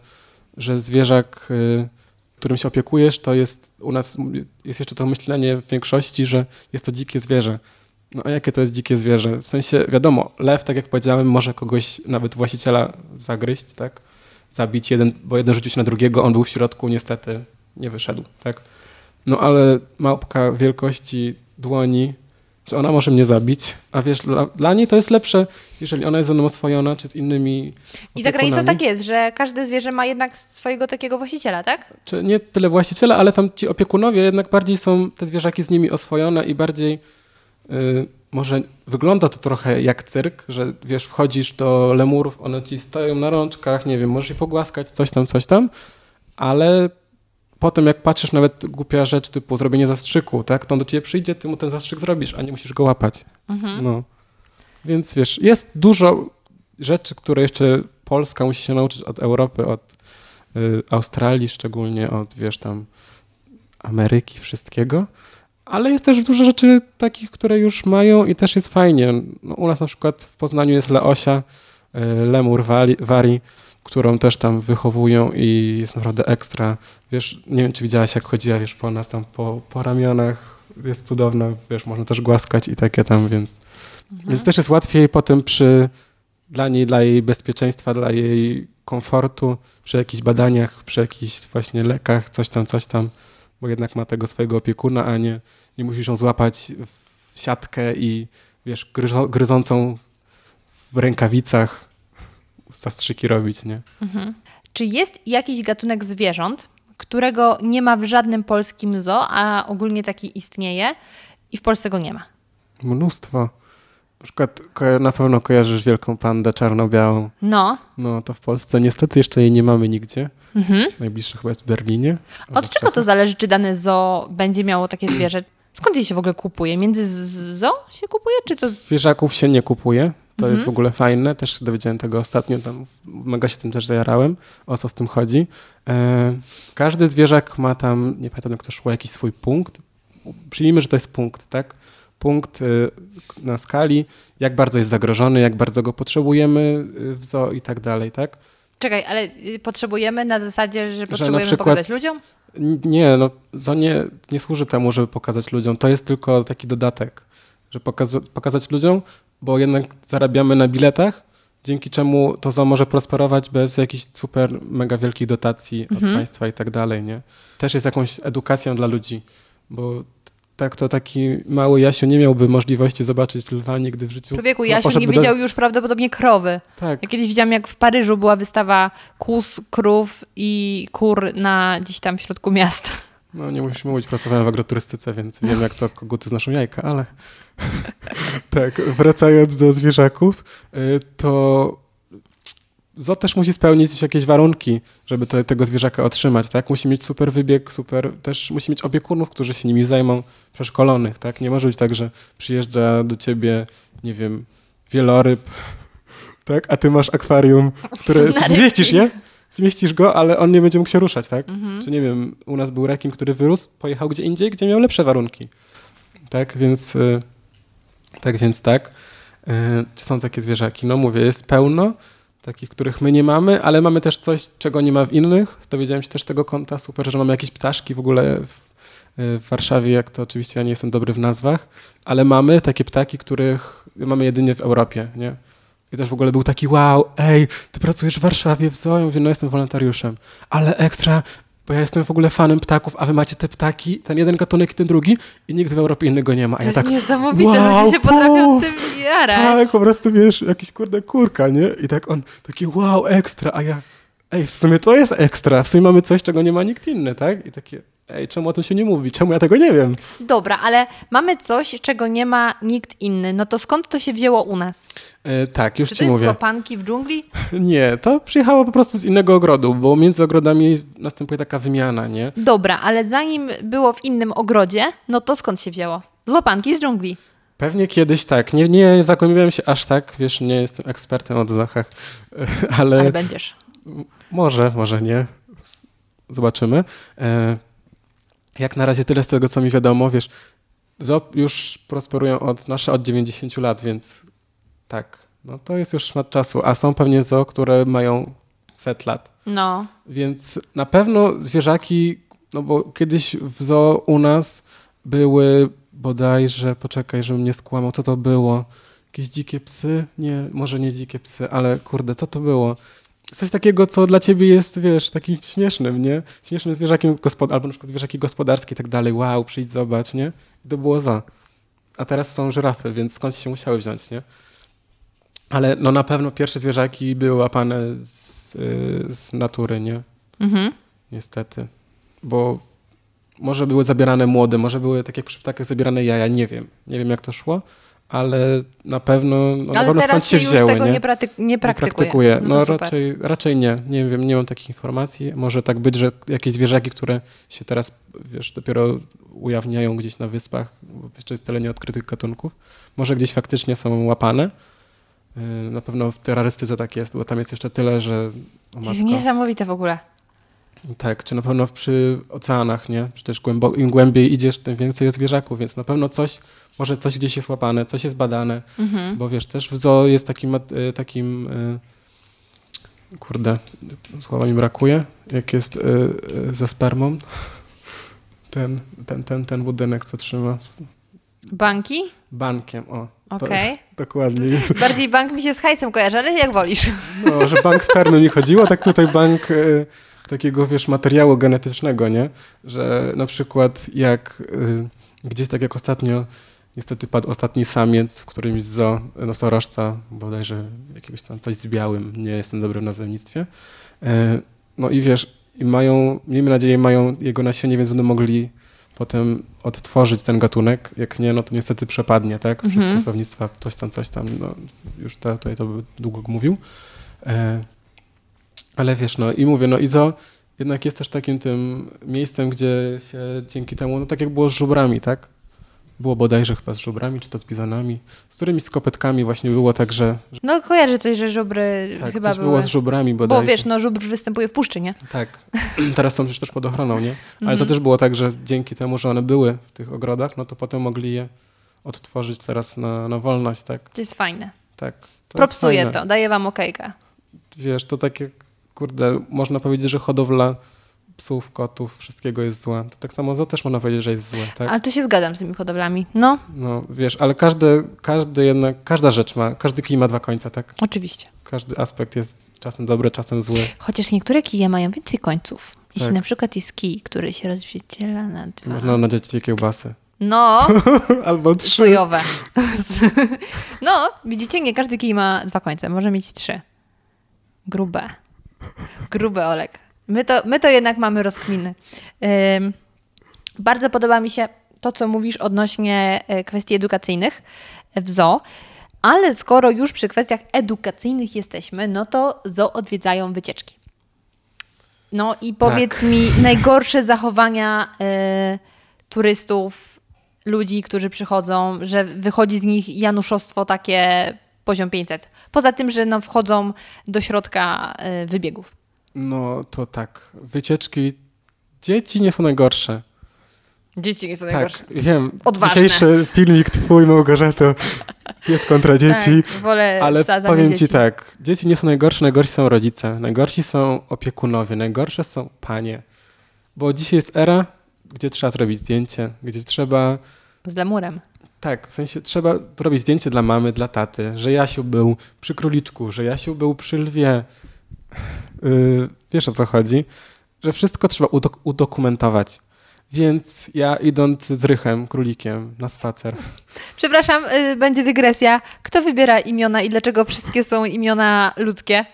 [SPEAKER 1] że zwierzak, y, którym się opiekujesz, to jest u nas jest jeszcze to myślenie w większości, że jest to dzikie zwierzę. No a jakie to jest dzikie zwierzę? W sensie, wiadomo, lew, tak jak powiedziałem, może kogoś, nawet właściciela zagryźć, tak? Zabić jeden, bo jeden rzucił się na drugiego, on był w środku, niestety nie wyszedł, tak? No ale małpka wielkości dłoni, czy ona może mnie zabić? A wiesz, dla, dla niej to jest lepsze, jeżeli ona jest ze mną oswojona, czy z innymi
[SPEAKER 2] I za granicą tak jest, że każde zwierzę ma jednak swojego takiego właściciela, tak?
[SPEAKER 1] Czy nie tyle właściciela, ale tam ci opiekunowie jednak bardziej są te zwierzaki z nimi oswojone i bardziej może wygląda to trochę jak cyrk, że wiesz, wchodzisz do lemurów, one ci stoją na rączkach, nie wiem, możesz je pogłaskać, coś tam, coś tam, ale potem jak patrzysz nawet głupia rzecz typu zrobienie zastrzyku, tak, to on do ciebie przyjdzie, ty mu ten zastrzyk zrobisz, a nie musisz go łapać. No. Więc wiesz, jest dużo rzeczy, które jeszcze Polska musi się nauczyć od Europy, od y, Australii, szczególnie od, wiesz, tam Ameryki, wszystkiego. Ale jest też dużo rzeczy takich, które już mają i też jest fajnie. No, u nas na przykład w Poznaniu jest Leosia, y, Lemur Wari, którą też tam wychowują i jest naprawdę ekstra. Wiesz, nie wiem, czy widziałaś, jak chodziła, wiesz, po nas tam po, po ramionach. Jest cudowna, wiesz, można też głaskać i takie tam, więc... Więc też jest łatwiej potem przy, dla niej, dla jej bezpieczeństwa, dla jej komfortu, przy jakichś badaniach, przy jakichś właśnie lekach, coś tam, coś tam, bo jednak ma tego swojego opiekuna, a nie, nie musisz ją złapać w siatkę i wiesz, gryzo, gryzącą w rękawicach zastrzyki robić, nie?
[SPEAKER 2] Czy jest jakiś gatunek zwierząt, którego nie ma w żadnym polskim zoo, a ogólnie taki istnieje i w Polsce go nie ma?
[SPEAKER 1] Mnóstwo. Na przykład na pewno kojarzysz wielką pandę czarno-białą.
[SPEAKER 2] No.
[SPEAKER 1] No to w Polsce niestety jeszcze jej nie mamy nigdzie.
[SPEAKER 2] Mhm.
[SPEAKER 1] Najbliższy chyba jest w Berlinie.
[SPEAKER 2] Od czego to zależy, czy dane zoo będzie miało takie [clears throat] zwierzę? Skąd je się w ogóle kupuje? Między zoo się kupuje, czy to...
[SPEAKER 1] Zwierzaków się nie kupuje. To
[SPEAKER 2] Mhm.
[SPEAKER 1] jest w ogóle fajne. Też się dowiedziałem tego ostatnio. Tam mega się tym też zajarałem. O co z tym chodzi. E, każdy zwierzak ma tam, nie pamiętam jak to szło, jakiś swój punkt. Przyjmijmy, że to jest punkt, tak? Punkt y, na skali, jak bardzo jest zagrożony, jak bardzo go potrzebujemy y, w zoo i tak dalej, tak?
[SPEAKER 2] Czekaj, ale y, potrzebujemy na zasadzie, że
[SPEAKER 1] na
[SPEAKER 2] potrzebujemy
[SPEAKER 1] przykład-
[SPEAKER 2] pokazać ludziom?
[SPEAKER 1] Nie, no zoo nie, nie służy temu, żeby pokazać ludziom. To jest tylko taki dodatek, że pokaza- pokazać ludziom, bo jednak zarabiamy na biletach, dzięki czemu to zoo może prosperować bez jakichś super, mega wielkich dotacji od państwa i tak dalej, nie? Też jest jakąś edukacją dla ludzi, bo tak to taki mały Jasiu nie miałby możliwości zobaczyć lwa nigdy w życiu.
[SPEAKER 2] Człowieku,
[SPEAKER 1] No,
[SPEAKER 2] Jasiu nie
[SPEAKER 1] poszedłby
[SPEAKER 2] widział już prawdopodobnie krowy.
[SPEAKER 1] Tak,
[SPEAKER 2] Ja kiedyś widziałam, jak w Paryżu była wystawa kus, krów i kur na gdzieś tam w środku miasta.
[SPEAKER 1] No nie musisz mówić, pracowałem w agroturystyce, więc wiem jak to koguty znoszą jajka, ale [laughs] tak, wracając do zwierzaków, y, to zoo też musi spełnić jakieś warunki, żeby to, tego zwierzaka otrzymać, tak? Musi mieć super wybieg, super, też musi mieć opiekunów, którzy się nimi zajmą, przeszkolonych, tak? Nie może być tak, że przyjeżdża do ciebie, nie wiem, wieloryb, tak? A ty masz akwarium, które zmieścisz je, zmieścisz go, ale on nie będzie mógł się ruszać, tak?
[SPEAKER 2] Mhm.
[SPEAKER 1] Czy nie wiem, u nas był rekin, który wyrósł, pojechał gdzie indziej, gdzie miał lepsze warunki. Tak, więc y, tak, więc tak. Y, Czy są takie zwierzaki? No mówię, jest pełno takich, których my nie mamy, ale mamy też coś, czego nie ma w innych. Dowiedziałem się też tego konta, super, że mamy jakieś ptaszki w ogóle w, y, w Warszawie, jak to oczywiście ja nie jestem dobry w nazwach, ale mamy takie ptaki, których mamy jedynie w Europie, nie? I też w ogóle był taki wow, ej, ty pracujesz w Warszawie w zoo? Ja mówię, no jestem wolontariuszem, ale ekstra, bo ja jestem w ogóle fanem ptaków, a wy macie te ptaki, ten jeden gatunek i ten drugi i nikt w Europie innego nie ma. A
[SPEAKER 2] To
[SPEAKER 1] ja
[SPEAKER 2] jest
[SPEAKER 1] tak,
[SPEAKER 2] niesamowite,
[SPEAKER 1] wow,
[SPEAKER 2] ludzie się potrafią
[SPEAKER 1] puf,
[SPEAKER 2] tym jarać.
[SPEAKER 1] tak, po prostu wiesz, jakiś kurde kurka, nie? I tak on, taki wow, ekstra, a ja, ej, w sumie to jest ekstra, w sumie mamy coś, czego nie ma nikt inny, tak? I takie, ej, czemu o tym się nie mówi? Czemu ja tego nie wiem?
[SPEAKER 2] Dobra, ale mamy coś, czego nie ma nikt inny. No to skąd to się wzięło u nas?
[SPEAKER 1] E, tak, już
[SPEAKER 2] Czy to
[SPEAKER 1] ci
[SPEAKER 2] z
[SPEAKER 1] mówię.
[SPEAKER 2] łapanki w dżungli? [laughs]
[SPEAKER 1] Nie, to przyjechało po prostu z innego ogrodu, bo między ogrodami następuje taka wymiana, nie?
[SPEAKER 2] Dobra, ale zanim było w innym ogrodzie, no to skąd się wzięło? Z łapanki z dżungli.
[SPEAKER 1] Pewnie kiedyś tak. Nie, nie zagłębiałem się aż tak, wiesz, nie jestem ekspertem od zachach, [laughs] ale,
[SPEAKER 2] Ale będziesz.
[SPEAKER 1] może, może nie. Zobaczymy. E, jak na razie tyle z tego, co mi wiadomo, wiesz, zoo już prosperują od nasze od 90 lat, więc tak, no to jest już szmat czasu, a są pewnie zoo, które mają set lat.
[SPEAKER 2] No.
[SPEAKER 1] Więc na pewno zwierzaki, no bo kiedyś w zoo u nas były bodajże, poczekaj, żebym nie skłamał, co to było? Jakieś dzikie psy? Nie, może nie dzikie psy, ale kurde, co to było? Coś takiego, co dla ciebie jest, wiesz, takim śmiesznym, nie? Śmiesznym zwierzakiem, gospod- albo na przykład zwierzaki gospodarskie i tak dalej. Wow, przyjdź, zobacz, nie? I to było za. A teraz są żyrafy, więc skąd się musiały wziąć, nie? Ale no na pewno pierwsze zwierzaki były łapane z, y, z natury, nie?
[SPEAKER 2] Mhm.
[SPEAKER 1] Niestety. Bo może były zabierane młode, może były tak jak przy ptakach zabierane jaja, nie wiem. Nie wiem jak to szło, ale na pewno, no, na
[SPEAKER 2] ale
[SPEAKER 1] pewno skąd
[SPEAKER 2] teraz
[SPEAKER 1] się
[SPEAKER 2] się już
[SPEAKER 1] wzięły,
[SPEAKER 2] tego
[SPEAKER 1] nie?
[SPEAKER 2] nie, nie
[SPEAKER 1] Nie
[SPEAKER 2] praktykuje.
[SPEAKER 1] praktykuje.
[SPEAKER 2] No,
[SPEAKER 1] No, raczej, raczej nie. Nie wiem, nie mam takich informacji. Może tak być, że jakieś zwierzaki, które się teraz, wiesz, dopiero ujawniają gdzieś na wyspach, bo jeszcze jest tyle nieodkrytych gatunków, może gdzieś faktycznie są łapane. Yy, Na pewno w terrorystyce tak jest, bo tam jest jeszcze tyle, że...
[SPEAKER 2] To jest niesamowite w ogóle.
[SPEAKER 1] Tak, czy na pewno przy oceanach, nie? Przecież głębo, im głębiej idziesz, tym więcej jest zwierzaków, więc na pewno coś, może coś gdzieś jest łapane, coś jest badane,
[SPEAKER 2] Mhm.
[SPEAKER 1] bo wiesz, też w zoo jest takim, mat- y, takim y, kurde, słowa mi brakuje, jak jest y, ze spermą, [laughs] ten, ten, ten, ten budynek, co trzyma
[SPEAKER 2] Banki?
[SPEAKER 1] bankiem, o.
[SPEAKER 2] Okej. [laughs]
[SPEAKER 1] Dokładnie. [laughs]
[SPEAKER 2] Bardziej bank mi się z hajsem kojarzy, ale jak wolisz.
[SPEAKER 1] No, że bank spermy mi chodziło, tak tutaj bank takiego, wiesz, materiału genetycznego, nie? Że na przykład jak y, gdzieś tak jak ostatnio, niestety padł ostatni samiec w którymś z zoo, nosorożca, bodajże jakiegoś tam coś z białym, nie jestem dobry w nazewnictwie. Y, no i wiesz, i mają, miejmy nadzieję, mają jego nasienie, więc będą mogli potem odtworzyć ten gatunek. Jak nie, no to niestety przepadnie, tak? Przez
[SPEAKER 2] Mhm.
[SPEAKER 1] kłusownictwa, coś tam, coś tam, no już to, tutaj to by długo mówił. E, ale wiesz, no i mówię, no i zo jednak jest też takim tym miejscem, gdzie się dzięki temu, no tak jak było z żubrami, tak? Było bodajże chyba z żubrami, czy to z bizonami, z którymi z kopetkami właśnie było tak, że
[SPEAKER 2] No kojarzę coś, że żubry
[SPEAKER 1] tak,
[SPEAKER 2] chyba
[SPEAKER 1] coś
[SPEAKER 2] były.
[SPEAKER 1] było z żubrami bodajże.
[SPEAKER 2] Bo wiesz, no żubr występuje w puszczy, nie?
[SPEAKER 1] Tak. [clears throat] Teraz są przecież też pod ochroną, nie? Ale to
[SPEAKER 2] Mhm.
[SPEAKER 1] też było tak, że dzięki temu, że one były w tych ogrodach, no to potem mogli je odtworzyć teraz na, na wolność, tak?
[SPEAKER 2] To jest fajne.
[SPEAKER 1] Tak. To
[SPEAKER 2] Propsuję to, daję wam okejkę.
[SPEAKER 1] Wiesz, to takie, kurde, można powiedzieć, że hodowla psów, kotów, wszystkiego jest zła. To tak samo zo też można powiedzieć, że jest złe, tak?
[SPEAKER 2] Ale to się zgadzam z tymi hodowlami. No,
[SPEAKER 1] No, wiesz, ale każdy, każdy jednak, każda rzecz ma, każdy kij ma dwa końce, tak?
[SPEAKER 2] oczywiście.
[SPEAKER 1] Każdy aspekt jest czasem dobry, czasem zły.
[SPEAKER 2] Chociaż niektóre kije mają więcej końców. Jeśli
[SPEAKER 1] Tak.
[SPEAKER 2] na przykład jest kij, który się rozdziela na dwa.
[SPEAKER 1] Można nadzieć dwie kiełbasy.
[SPEAKER 2] No, [laughs]
[SPEAKER 1] Albo trzy.
[SPEAKER 2] sojowe. [laughs] No, widzicie, nie każdy kij ma dwa końce. Może mieć trzy. Grube. Grube, Olek. My to, my to jednak mamy rozkminy. Bardzo podoba mi się to, co mówisz odnośnie e, kwestii edukacyjnych w zoo. Ale skoro już przy kwestiach edukacyjnych jesteśmy, no to zoo odwiedzają wycieczki. No i powiedz mi najgorsze zachowania e, turystów, ludzi, którzy przychodzą, że wychodzi z nich januszostwo takie poziom 500. Poza tym, że no, wchodzą do środka e, wybiegów.
[SPEAKER 1] No to tak. Wycieczki. Dzieci nie są najgorsze.
[SPEAKER 2] Dzieci nie są
[SPEAKER 1] Tak, wiem.
[SPEAKER 2] Odważne.
[SPEAKER 1] Dzisiejszy filmik twój, Małgorzato, jest kontra dzieci.
[SPEAKER 2] Tak, wolę
[SPEAKER 1] Ale powiem ci
[SPEAKER 2] dzieci.
[SPEAKER 1] tak, dzieci nie są najgorsze, najgorsi są rodzice, najgorsi są opiekunowie, najgorsze są panie. Bo dzisiaj jest era, gdzie trzeba zrobić zdjęcie, gdzie trzeba,
[SPEAKER 2] Z lemurem.
[SPEAKER 1] Tak, w sensie trzeba robić zdjęcie dla mamy, dla taty, że Jasiu był przy króliczku, że Jasiu był przy lwie. Yy, wiesz o co chodzi? Że wszystko trzeba udok- udokumentować. Więc ja idąc z Rychem, królikiem, na spacer,
[SPEAKER 2] Przepraszam, y, będzie dygresja. Kto wybiera imiona i dlaczego wszystkie są imiona ludzkie?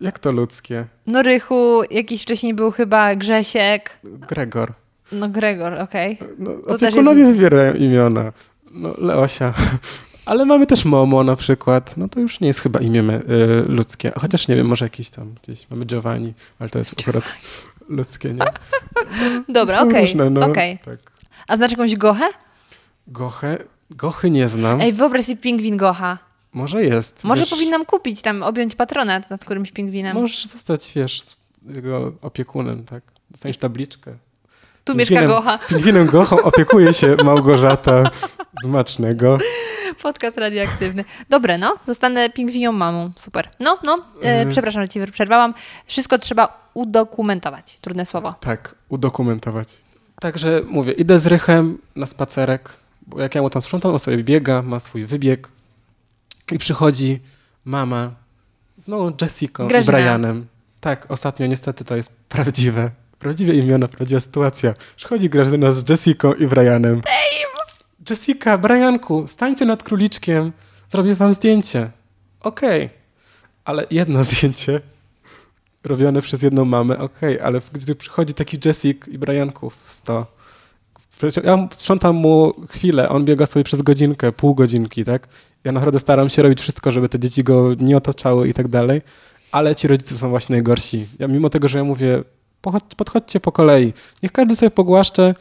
[SPEAKER 1] jak to ludzkie?
[SPEAKER 2] No Rychu, jakiś wcześniej był chyba Grzesiek,
[SPEAKER 1] Gregor.
[SPEAKER 2] no Gregor, okej.
[SPEAKER 1] No,
[SPEAKER 2] To też
[SPEAKER 1] opiekunowie
[SPEAKER 2] jest-
[SPEAKER 1] wybierają imiona. No, Leosia. [laughs] Ale mamy też Momo na przykład. No to już nie jest chyba imię me- y, ludzkie. Chociaż nie wiem, może jakiś tam gdzieś mamy Giovanni, ale to jest akurat ludzkie, nie? [laughs]
[SPEAKER 2] Dobra, okej,
[SPEAKER 1] różne, no.
[SPEAKER 2] okej.
[SPEAKER 1] Tak.
[SPEAKER 2] A znasz jakąś Gochę?
[SPEAKER 1] Gochę? Gochy nie znam.
[SPEAKER 2] Ej, wyobraź sobie pingwin Gocha.
[SPEAKER 1] Może jest.
[SPEAKER 2] Może
[SPEAKER 1] wiesz,
[SPEAKER 2] powinnam kupić tam, objąć patronat nad którymś pingwinem.
[SPEAKER 1] Możesz zostać, wiesz, jego opiekunem, tak? Dostaniesz tabliczkę.
[SPEAKER 2] Tu mieszka
[SPEAKER 1] Pingwinem-
[SPEAKER 2] Gocha.
[SPEAKER 1] Pingwinem Gochą opiekuje się [laughs] Małgorzata Zmacznego.
[SPEAKER 2] Podcast radioaktywny. Dobre, no. Zostanę pingwinią mamą. Super. No, no. E,
[SPEAKER 1] Mhm.
[SPEAKER 2] przepraszam, że ci przerwałam. Wszystko trzeba udokumentować. Trudne słowo.
[SPEAKER 1] Tak, udokumentować. Także mówię, idę z Rychem na spacerek, bo jak ja mu tam sprzątam, on sobie biega, ma swój wybieg i przychodzi mama z małą Jessiką
[SPEAKER 2] Grażyna.
[SPEAKER 1] i Brianem. Tak, ostatnio niestety to jest prawdziwe. Prawdziwe imiona, prawdziwa sytuacja. Przychodzi Grażyna z Jessiką i Brianem. Jessica, Brianku, stańcie nad króliczkiem, zrobię wam zdjęcie. Okej, ale jedno [laughs] zdjęcie robione przez jedną mamę, okej, ale gdy przychodzi taki Jessic i Brianków 100, przecież ja sprzątam mu chwilę, on biega sobie przez godzinkę, pół godzinki, tak? Ja naprawdę staram się robić wszystko, żeby te dzieci go nie otaczały i tak dalej, ale ci rodzice są właśnie najgorsi. Ja mimo tego, że ja mówię, podchodźcie po kolei, niech każdy sobie pogłaszcze,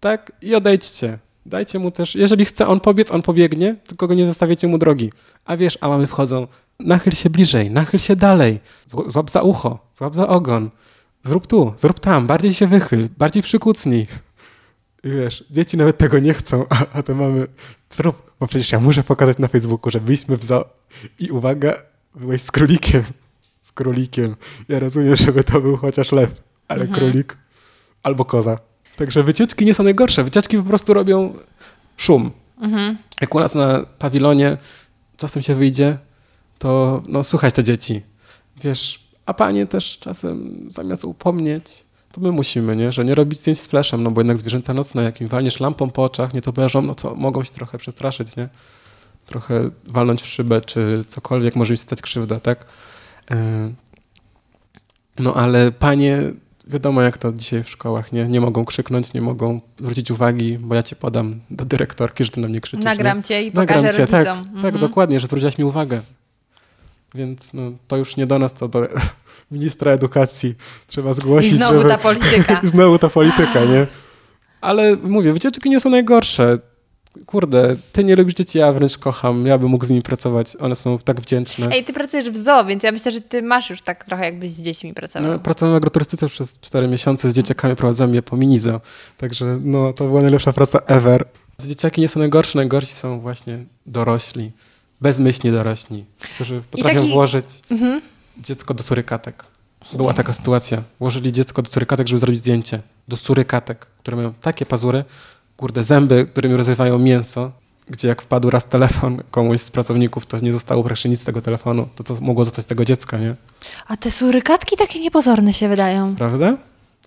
[SPEAKER 1] tak? I odejdźcie. Dajcie mu też, jeżeli chce on pobiec, on pobiegnie, tylko go nie zostawiacie mu drogi. A wiesz, a mamy wchodzą, nachyl się bliżej, nachyl się dalej, zł- złap za ucho, złap za ogon, zrób tu, zrób tam, bardziej się wychyl, bardziej przykucnij. I wiesz, dzieci nawet tego nie chcą, a, a te mamy, zrób, bo przecież ja muszę pokazać na Facebooku, że byliśmy w zoo i uwaga, byłeś z królikiem, z królikiem. Ja rozumiem, żeby to był chociaż lew, ale
[SPEAKER 2] Mhm.
[SPEAKER 1] królik albo koza. Także wycieczki nie są najgorsze, wycieczki po prostu robią szum.
[SPEAKER 2] Mhm.
[SPEAKER 1] Jak u nas na pawilonie czasem się wyjdzie, to no, słuchać te dzieci. Wiesz, a panie też czasem zamiast upomnieć, to my musimy, nie? Że nie robić zdjęć z flashem, no bo jednak zwierzęta nocne, jak im walniesz lampą po oczach, nie to beżą, no to mogą się trochę przestraszyć, nie? Trochę walnąć w szybę, czy cokolwiek może im stać krzywda, tak? Yy. No ale panie, wiadomo jak to dzisiaj w szkołach, nie? Nie mogą krzyknąć, nie mogą zwrócić uwagi, bo ja cię podam do dyrektorki, że ty na mnie krzyczysz. nie?
[SPEAKER 2] Nagram cię i
[SPEAKER 1] Nagram
[SPEAKER 2] pokażę
[SPEAKER 1] cię, tak,
[SPEAKER 2] rodzicom.
[SPEAKER 1] tak,
[SPEAKER 2] Mhm.
[SPEAKER 1] dokładnie, że zwróciłaś mi uwagę. Więc no, to już nie do nas, to do [laughs] ministra edukacji. Trzeba zgłosić.
[SPEAKER 2] I znowu
[SPEAKER 1] żeby-
[SPEAKER 2] ta polityka. [laughs]
[SPEAKER 1] I znowu ta polityka, nie? Ale mówię, wycieczki nie są najgorsze. Kurde, ty nie lubisz dzieci, ja wręcz kocham. Ja bym mógł z nimi pracować. One są tak wdzięczne.
[SPEAKER 2] Ej, ty pracujesz w zoo, więc ja myślę, że ty masz już tak trochę jakbyś z dziećmi pracował.
[SPEAKER 1] No, pracowałem w agroturystyce przez 4 miesiące z dzieciakami, prowadziłem je po minizo. Także no, to była najlepsza praca ever. Dzieciaki nie są najgorsze, najgorsi są właśnie dorośli, bezmyślni dorośli, którzy potrafią
[SPEAKER 2] taki-
[SPEAKER 1] włożyć
[SPEAKER 2] Mhm.
[SPEAKER 1] dziecko do surykatek. Była taka sytuacja. Włożyli dziecko do surykatek, żeby zrobić zdjęcie. Do surykatek, które mają takie pazury, kurde, zęby, którymi rozrywają mięso, gdzie jak wpadł raz telefon komuś z pracowników, to nie zostało praktycznie nic z tego telefonu. To co mogło zostać z tego dziecka, nie?
[SPEAKER 2] A te surykatki takie niepozorne się wydają.
[SPEAKER 1] Prawda?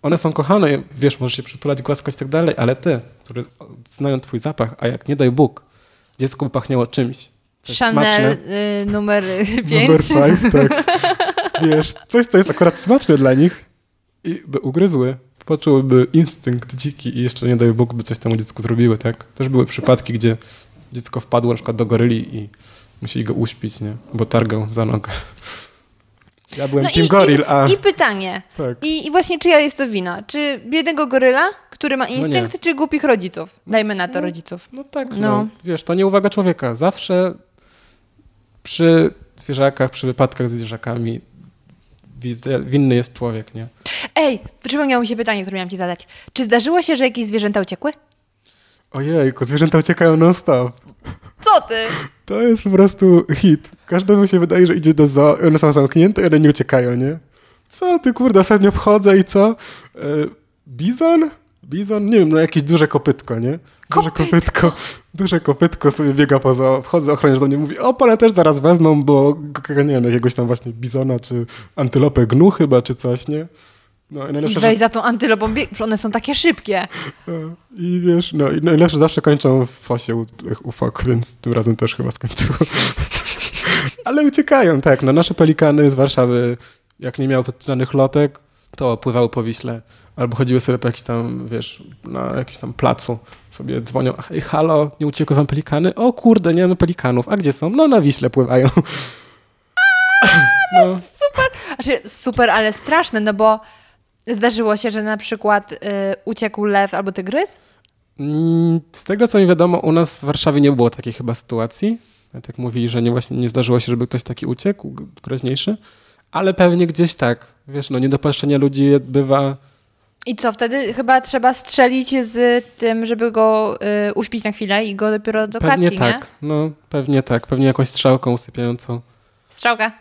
[SPEAKER 1] One są kochane, wiesz, możesz się przytulać, głaskać i tak dalej, ale ty, które znają twój zapach, a jak nie daj Bóg, dziecko by pachniało czymś.
[SPEAKER 2] Chanel y, numer
[SPEAKER 1] Number
[SPEAKER 2] 5.
[SPEAKER 1] five, tak. [laughs] Wiesz, coś, co jest akurat smaczne dla nich i by ugryzły. Poczułyby instynkt dziki i jeszcze nie daj Bóg, by coś temu dziecku zrobiły, tak? Też były przypadki, gdzie dziecko wpadło na przykład do goryli i musieli go uśpić, nie? Bo targał za nogę. Ja byłem
[SPEAKER 2] No
[SPEAKER 1] team
[SPEAKER 2] i,
[SPEAKER 1] goryl, a...
[SPEAKER 2] i, pytanie.
[SPEAKER 1] Tak.
[SPEAKER 2] I, I właśnie czyja jest to wina? Czy biednego goryla, który ma instynkt, czy głupich rodziców? Dajmy na to rodziców.
[SPEAKER 1] No tak, no.
[SPEAKER 2] No.
[SPEAKER 1] Wiesz, to nie uwaga człowieka. Zawsze przy zwierzakach, przy wypadkach z zwierzakami winny jest człowiek, nie?
[SPEAKER 2] Ej, przypomniało mi się pytanie, które miałam ci zadać. Czy zdarzyło się, że jakieś zwierzęta uciekły?
[SPEAKER 1] Ojejku, zwierzęta uciekają non-stop.
[SPEAKER 2] Co ty?
[SPEAKER 1] To jest po prostu hit. Każdemu się wydaje, że idzie do zoo, one są zamknięte one nie uciekają, nie? Co ty, kurde, ostatnio wchodzę i co? E, bizon? Bizon? Nie wiem, no jakieś duże kopytko, nie? Duże kopytko. Duże kopytko sobie biega po zoo. Wchodzę, ochroniarz do mnie mówi, o, pana też zaraz wezmą, bo, nie wiem, jakiegoś tam właśnie bizona, czy antylopę gnu chyba, czy coś, nie? No i
[SPEAKER 2] I za tą antylopą, one są takie szybkie.
[SPEAKER 1] i wiesz, no i najlepsze zawsze kończą w fosie u tych ufok, więc tym razem też chyba skończyło. [laughs] Ale uciekają, tak. No nasze pelikany z Warszawy, jak nie miały podcinanych lotek, to pływały po Wiśle. Albo chodziły sobie po jakiś tam, wiesz, na jakimś tam placu. Sobie dzwonią, hej, halo, nie uciekły wam pelikany? O kurde, nie mamy pelikanów. A gdzie są? No na Wiśle pływają. No,
[SPEAKER 2] Znaczy, super, ale straszne, no bo zdarzyło się, że na przykład y, uciekł lew albo tygrys?
[SPEAKER 1] Mm, Z tego co mi wiadomo, u nas w Warszawie nie było takiej chyba sytuacji. Tak mówili, że nie, właśnie nie zdarzyło się, żeby ktoś taki uciekł, groźniejszy. Ale pewnie gdzieś tak. Wiesz, no niedopatrzenie ludzi bywa...
[SPEAKER 2] I co, wtedy chyba trzeba strzelić z tym, żeby go y, uśpić na chwilę i go dopiero do klatki,
[SPEAKER 1] Pewnie
[SPEAKER 2] nie?
[SPEAKER 1] tak. No, pewnie tak. Pewnie jakąś strzałką usypiającą.
[SPEAKER 2] Strzałka.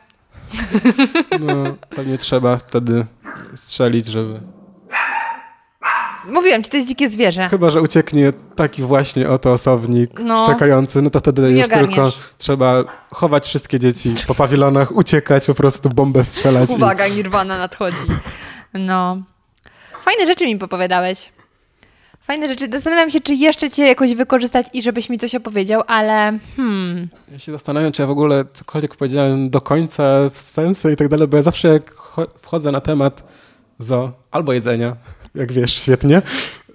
[SPEAKER 1] No, pewnie trzeba wtedy strzelić, żeby...
[SPEAKER 2] Mówiłem ci, to jest dzikie zwierzę.
[SPEAKER 1] Chyba, że ucieknie taki właśnie oto osobnik
[SPEAKER 2] No.
[SPEAKER 1] czekający, no to wtedy już
[SPEAKER 2] ogarniesz.
[SPEAKER 1] tylko trzeba chować wszystkie dzieci po pawilonach, uciekać, po prostu bombę strzelać. i-
[SPEAKER 2] Uwaga, Nirvana nadchodzi. No. Fajne rzeczy mi popowiadałeś. Fajne rzeczy. Zastanawiam się, czy jeszcze cię jakoś wykorzystać i żebyś mi coś opowiedział, ale hmm.
[SPEAKER 1] Ja się zastanawiam, czy ja w ogóle cokolwiek powiedziałem do końca, w sensy i tak dalej, bo ja zawsze jak cho- wchodzę na temat zo albo jedzenia, jak wiesz, świetnie,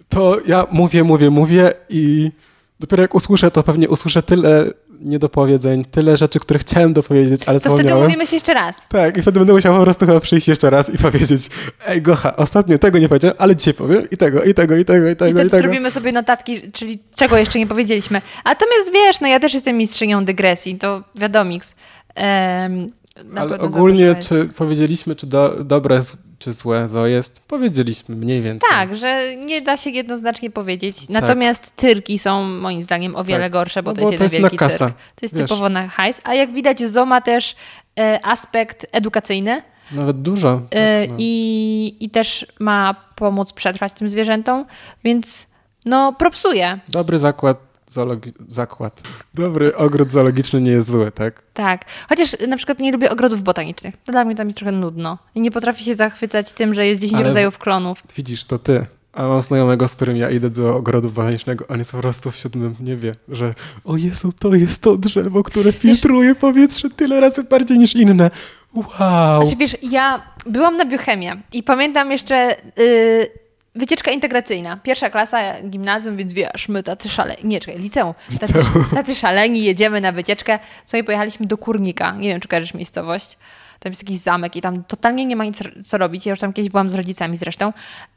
[SPEAKER 1] to ja mówię, mówię, mówię i dopiero jak usłyszę, to pewnie usłyszę tyle niedopowiedzeń, tyle rzeczy, które chciałem dopowiedzieć, ale
[SPEAKER 2] To wtedy
[SPEAKER 1] zapomniałem.
[SPEAKER 2] umówimy się jeszcze raz.
[SPEAKER 1] Tak, i wtedy będę musiał po prostu chyba przyjść jeszcze raz i powiedzieć ej Gocha, ostatnio tego nie powiedziałem, ale dzisiaj powiem i tego, i tego, i tego, i
[SPEAKER 2] I
[SPEAKER 1] tego, i
[SPEAKER 2] wtedy
[SPEAKER 1] tego.
[SPEAKER 2] zrobimy sobie notatki, czyli czego jeszcze nie powiedzieliśmy. Natomiast wiesz, no ja też jestem mistrzynią dygresji, to wiadomiks. Em, na
[SPEAKER 1] Ale ogólnie, czy powiedzieliśmy, czy do, dobre, czy złe zo jest, powiedzieliśmy mniej więcej.
[SPEAKER 2] Tak, że nie da się jednoznacznie powiedzieć. Natomiast cyrki są moim zdaniem o wiele
[SPEAKER 1] Tak.
[SPEAKER 2] gorsze, bo
[SPEAKER 1] No
[SPEAKER 2] to
[SPEAKER 1] bo
[SPEAKER 2] jest
[SPEAKER 1] to
[SPEAKER 2] jeden
[SPEAKER 1] jest
[SPEAKER 2] wielki
[SPEAKER 1] kasa,
[SPEAKER 2] cyrk. To jest
[SPEAKER 1] wiesz.
[SPEAKER 2] typowo na hajs. A jak widać, zo ma też e, aspekt edukacyjny
[SPEAKER 1] Nawet dużo.
[SPEAKER 2] e,
[SPEAKER 1] tak, no.
[SPEAKER 2] i, i też ma pomóc przetrwać tym zwierzętom, więc no propsuje.
[SPEAKER 1] Dobry zakład, zoologi... zakład. Dobry ogród zoologiczny nie jest zły, tak?
[SPEAKER 2] Tak. Chociaż na przykład nie lubię ogrodów botanicznych. To dla mnie tam jest trochę nudno. I nie potrafię się zachwycać tym, że jest 10
[SPEAKER 1] Ale-
[SPEAKER 2] rodzajów klonów.
[SPEAKER 1] Widzisz, to ty. A mam znajomego, z którym ja idę do ogrodu botanicznego, on jest po prostu w siódmym niebie, że o Jezu, to jest to drzewo, które filtruje powietrze tyle razy bardziej niż inne. Wow!
[SPEAKER 2] Znaczy wiesz, ja byłam na biochemię i pamiętam jeszcze y, wycieczka integracyjna. Pierwsza klasa gimnazjum, więc wiesz, my tacy szaleni, nie czekaj, liceum, tacy, [laughs] tacy szaleni, jedziemy na wycieczkę. Sobie pojechaliśmy do Kurnika, nie wiem, czy kojarzysz miejscowość. Tam jest jakiś zamek i tam totalnie nie ma nic co robić. Ja już tam kiedyś byłam z rodzicami zresztą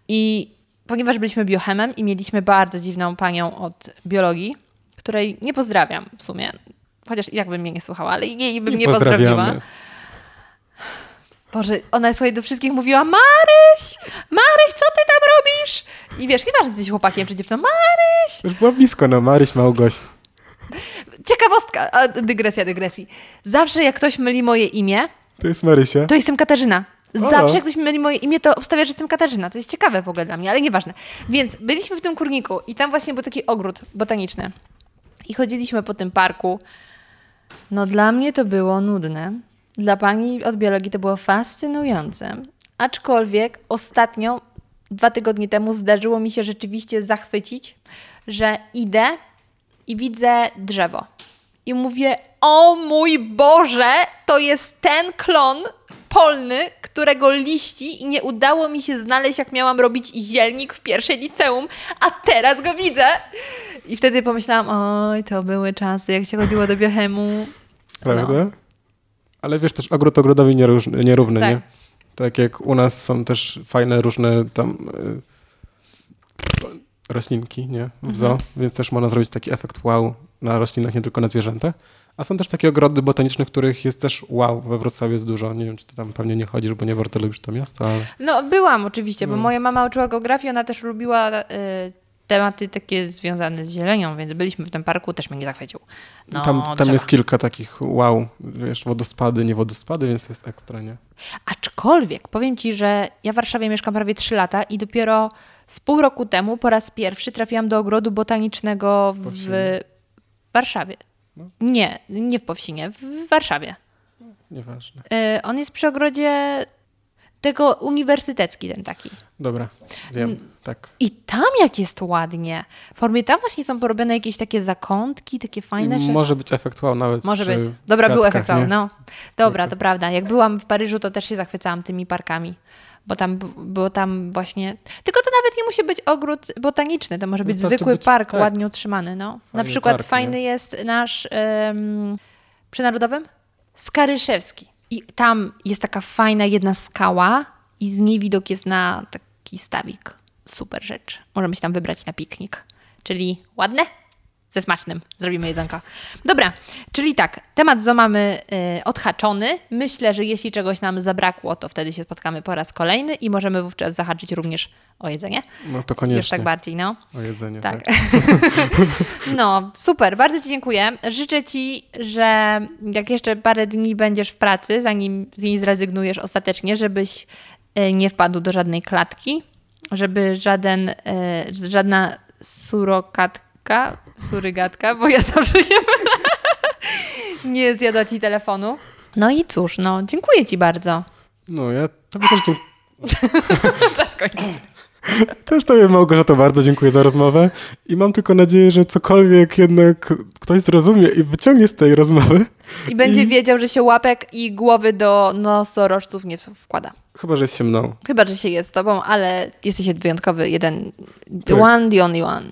[SPEAKER 2] i ponieważ byliśmy biochemem i mieliśmy bardzo dziwną panią od biologii, której nie pozdrawiam w sumie, chociaż jakby mnie nie słuchała, ale jej bym nie, pozdrowiła. Boże, ona sobie do wszystkich mówiła Maryś, Maryś, co ty tam robisz? I wiesz, nieważne, jesteś chłopakiem czy dziewczyną, Maryś!
[SPEAKER 1] Już było blisko, no Maryś Małgoś.
[SPEAKER 2] Ciekawostka, a, dygresja, dygresji. Zawsze jak ktoś myli moje imię,
[SPEAKER 1] To jest Marysia.
[SPEAKER 2] to jestem Katarzyna.
[SPEAKER 1] O.
[SPEAKER 2] Zawsze jak ktoś myli moje imię, to obstawia, że jestem Katarzyna. To jest ciekawe w ogóle dla mnie, ale nieważne. Więc byliśmy w tym kurniku i tam właśnie był taki ogród botaniczny. I chodziliśmy po tym parku. No dla mnie to było nudne. Dla pani od biologii to było fascynujące. Aczkolwiek ostatnio, dwa tygodnie temu, zdarzyło mi się rzeczywiście zachwycić, że idę i widzę drzewo. I mówię, o mój Boże, to jest ten klon polny, którego liści i nie udało mi się znaleźć, jak miałam robić zielnik w pierwszej liceum, a teraz go widzę. I wtedy pomyślałam, oj, to były czasy, jak się chodziło do biochemu.
[SPEAKER 1] Prawda?
[SPEAKER 2] No.
[SPEAKER 1] Ale wiesz, też ogród ogrodowi nieróżny, nierówny,
[SPEAKER 2] Tak.
[SPEAKER 1] nie? Tak jak u nas są też fajne różne tam y, roślinki, nie?
[SPEAKER 2] Mhm.
[SPEAKER 1] W zoo, więc też można zrobić taki efekt wow na roślinach, nie tylko na zwierzętach. A są też takie ogrody botaniczne, których jest też wow, we Wrocławiu jest dużo. Nie wiem, czy ty tam pewnie nie chodzisz, bo nie bardzo lubisz to miasto, ale...
[SPEAKER 2] No, byłam oczywiście, bo
[SPEAKER 1] No.
[SPEAKER 2] moja mama uczyła geografii, ona też lubiła y, tematy takie związane z zielenią, więc byliśmy w tym parku, też mnie nie zachwycił. No,
[SPEAKER 1] tam tam jest kilka takich wow, wiesz, wodospady, nie wodospady, więc jest ekstra, nie?
[SPEAKER 2] Aczkolwiek powiem Ci, że ja w Warszawie mieszkam prawie 3 lata i dopiero z pół roku temu po raz pierwszy trafiłam do ogrodu botanicznego w
[SPEAKER 1] Powsinie.
[SPEAKER 2] Warszawie.
[SPEAKER 1] No.
[SPEAKER 2] Nie, nie w Powsinie, w Warszawie.
[SPEAKER 1] Nieważne.
[SPEAKER 2] Y, on jest przy ogrodzie tego uniwersytecki ten taki.
[SPEAKER 1] Dobra, wiem,
[SPEAKER 2] Mm.
[SPEAKER 1] tak.
[SPEAKER 2] I tam jak jest ładnie. W formie tam właśnie są porobione jakieś takie zakątki, takie fajne
[SPEAKER 1] I może być efekt wow nawet
[SPEAKER 2] Może być. Dobra, był efekt wow, no. Dobra, to prawda. Jak byłam w Paryżu, to też się zachwycałam tymi parkami. Bo tam, bo tam właśnie... Tylko to nawet nie musi być ogród botaniczny, to może być
[SPEAKER 1] Wystarczy
[SPEAKER 2] zwykły
[SPEAKER 1] być-
[SPEAKER 2] park,
[SPEAKER 1] tak.
[SPEAKER 2] ładnie utrzymany. No. Na przykład
[SPEAKER 1] park,
[SPEAKER 2] fajny
[SPEAKER 1] nie?
[SPEAKER 2] jest nasz um, przy Narodowym Skaryszewski. I tam jest taka fajna jedna skała i z niej widok jest na taki stawik. Super rzecz. Możemy się tam wybrać na piknik. Czyli ładne? Ze smacznym. Zrobimy jedzonko. Dobra, czyli tak, temat zo mamy y, odhaczony. Myślę, że jeśli czegoś nam zabrakło, to wtedy się spotkamy po raz kolejny i możemy wówczas zahaczyć również o jedzenie.
[SPEAKER 1] No to koniecznie.
[SPEAKER 2] Już tak bardziej, no.
[SPEAKER 1] O jedzenie,
[SPEAKER 2] Tak.
[SPEAKER 1] tak. [laughs]
[SPEAKER 2] No, super, bardzo Ci dziękuję. Życzę Ci, że jak jeszcze parę dni będziesz w pracy, zanim z niej zrezygnujesz ostatecznie, żebyś e, nie wpadł do żadnej klatki, żeby żaden, e, żadna surokatka, surygatka, bo ja [laughs] zawsze się mylę, nie zjadła Ci telefonu. No i cóż, no, dziękuję Ci bardzo.
[SPEAKER 1] No ja tobie też, dzie- [laughs]
[SPEAKER 2] Czas kończyć.
[SPEAKER 1] też tobie Małgorzato bardzo dziękuję za rozmowę i mam tylko nadzieję, że cokolwiek jednak ktoś zrozumie i wyciągnie z tej rozmowy,
[SPEAKER 2] I będzie
[SPEAKER 1] I-
[SPEAKER 2] wiedział, że się łapek i głowy do nosorożców nie wkłada.
[SPEAKER 1] chyba, że jest się mną.
[SPEAKER 2] Chyba, że się jest z tobą, ale jesteś wyjątkowy, jeden, the
[SPEAKER 1] Tak.
[SPEAKER 2] one, the only one.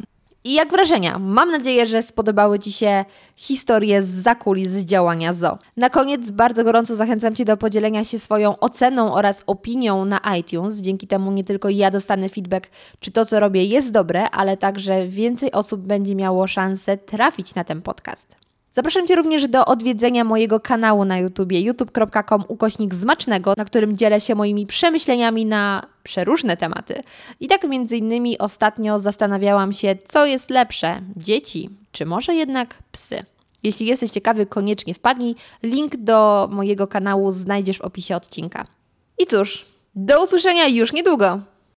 [SPEAKER 2] I jak wrażenia? Mam nadzieję, że spodobały Ci się historie z zakulis działania ZO. Na koniec bardzo gorąco zachęcam Cię do podzielenia się swoją oceną oraz opinią na iTunes. Dzięki temu nie tylko ja dostanę feedback, czy to, co robię, jest dobre, ale także więcej osób będzie miało szansę trafić na ten podcast. Zapraszam Cię również do odwiedzenia mojego kanału na YouTubie youtube.com ukośnik zmacznego, na którym dzielę się moimi przemyśleniami na przeróżne tematy. I tak między innymi ostatnio zastanawiałam się, co jest lepsze, dzieci czy może jednak psy. Jeśli jesteś ciekawy, koniecznie wpadnij. Link do mojego kanału znajdziesz w opisie odcinka. I cóż, do usłyszenia już niedługo.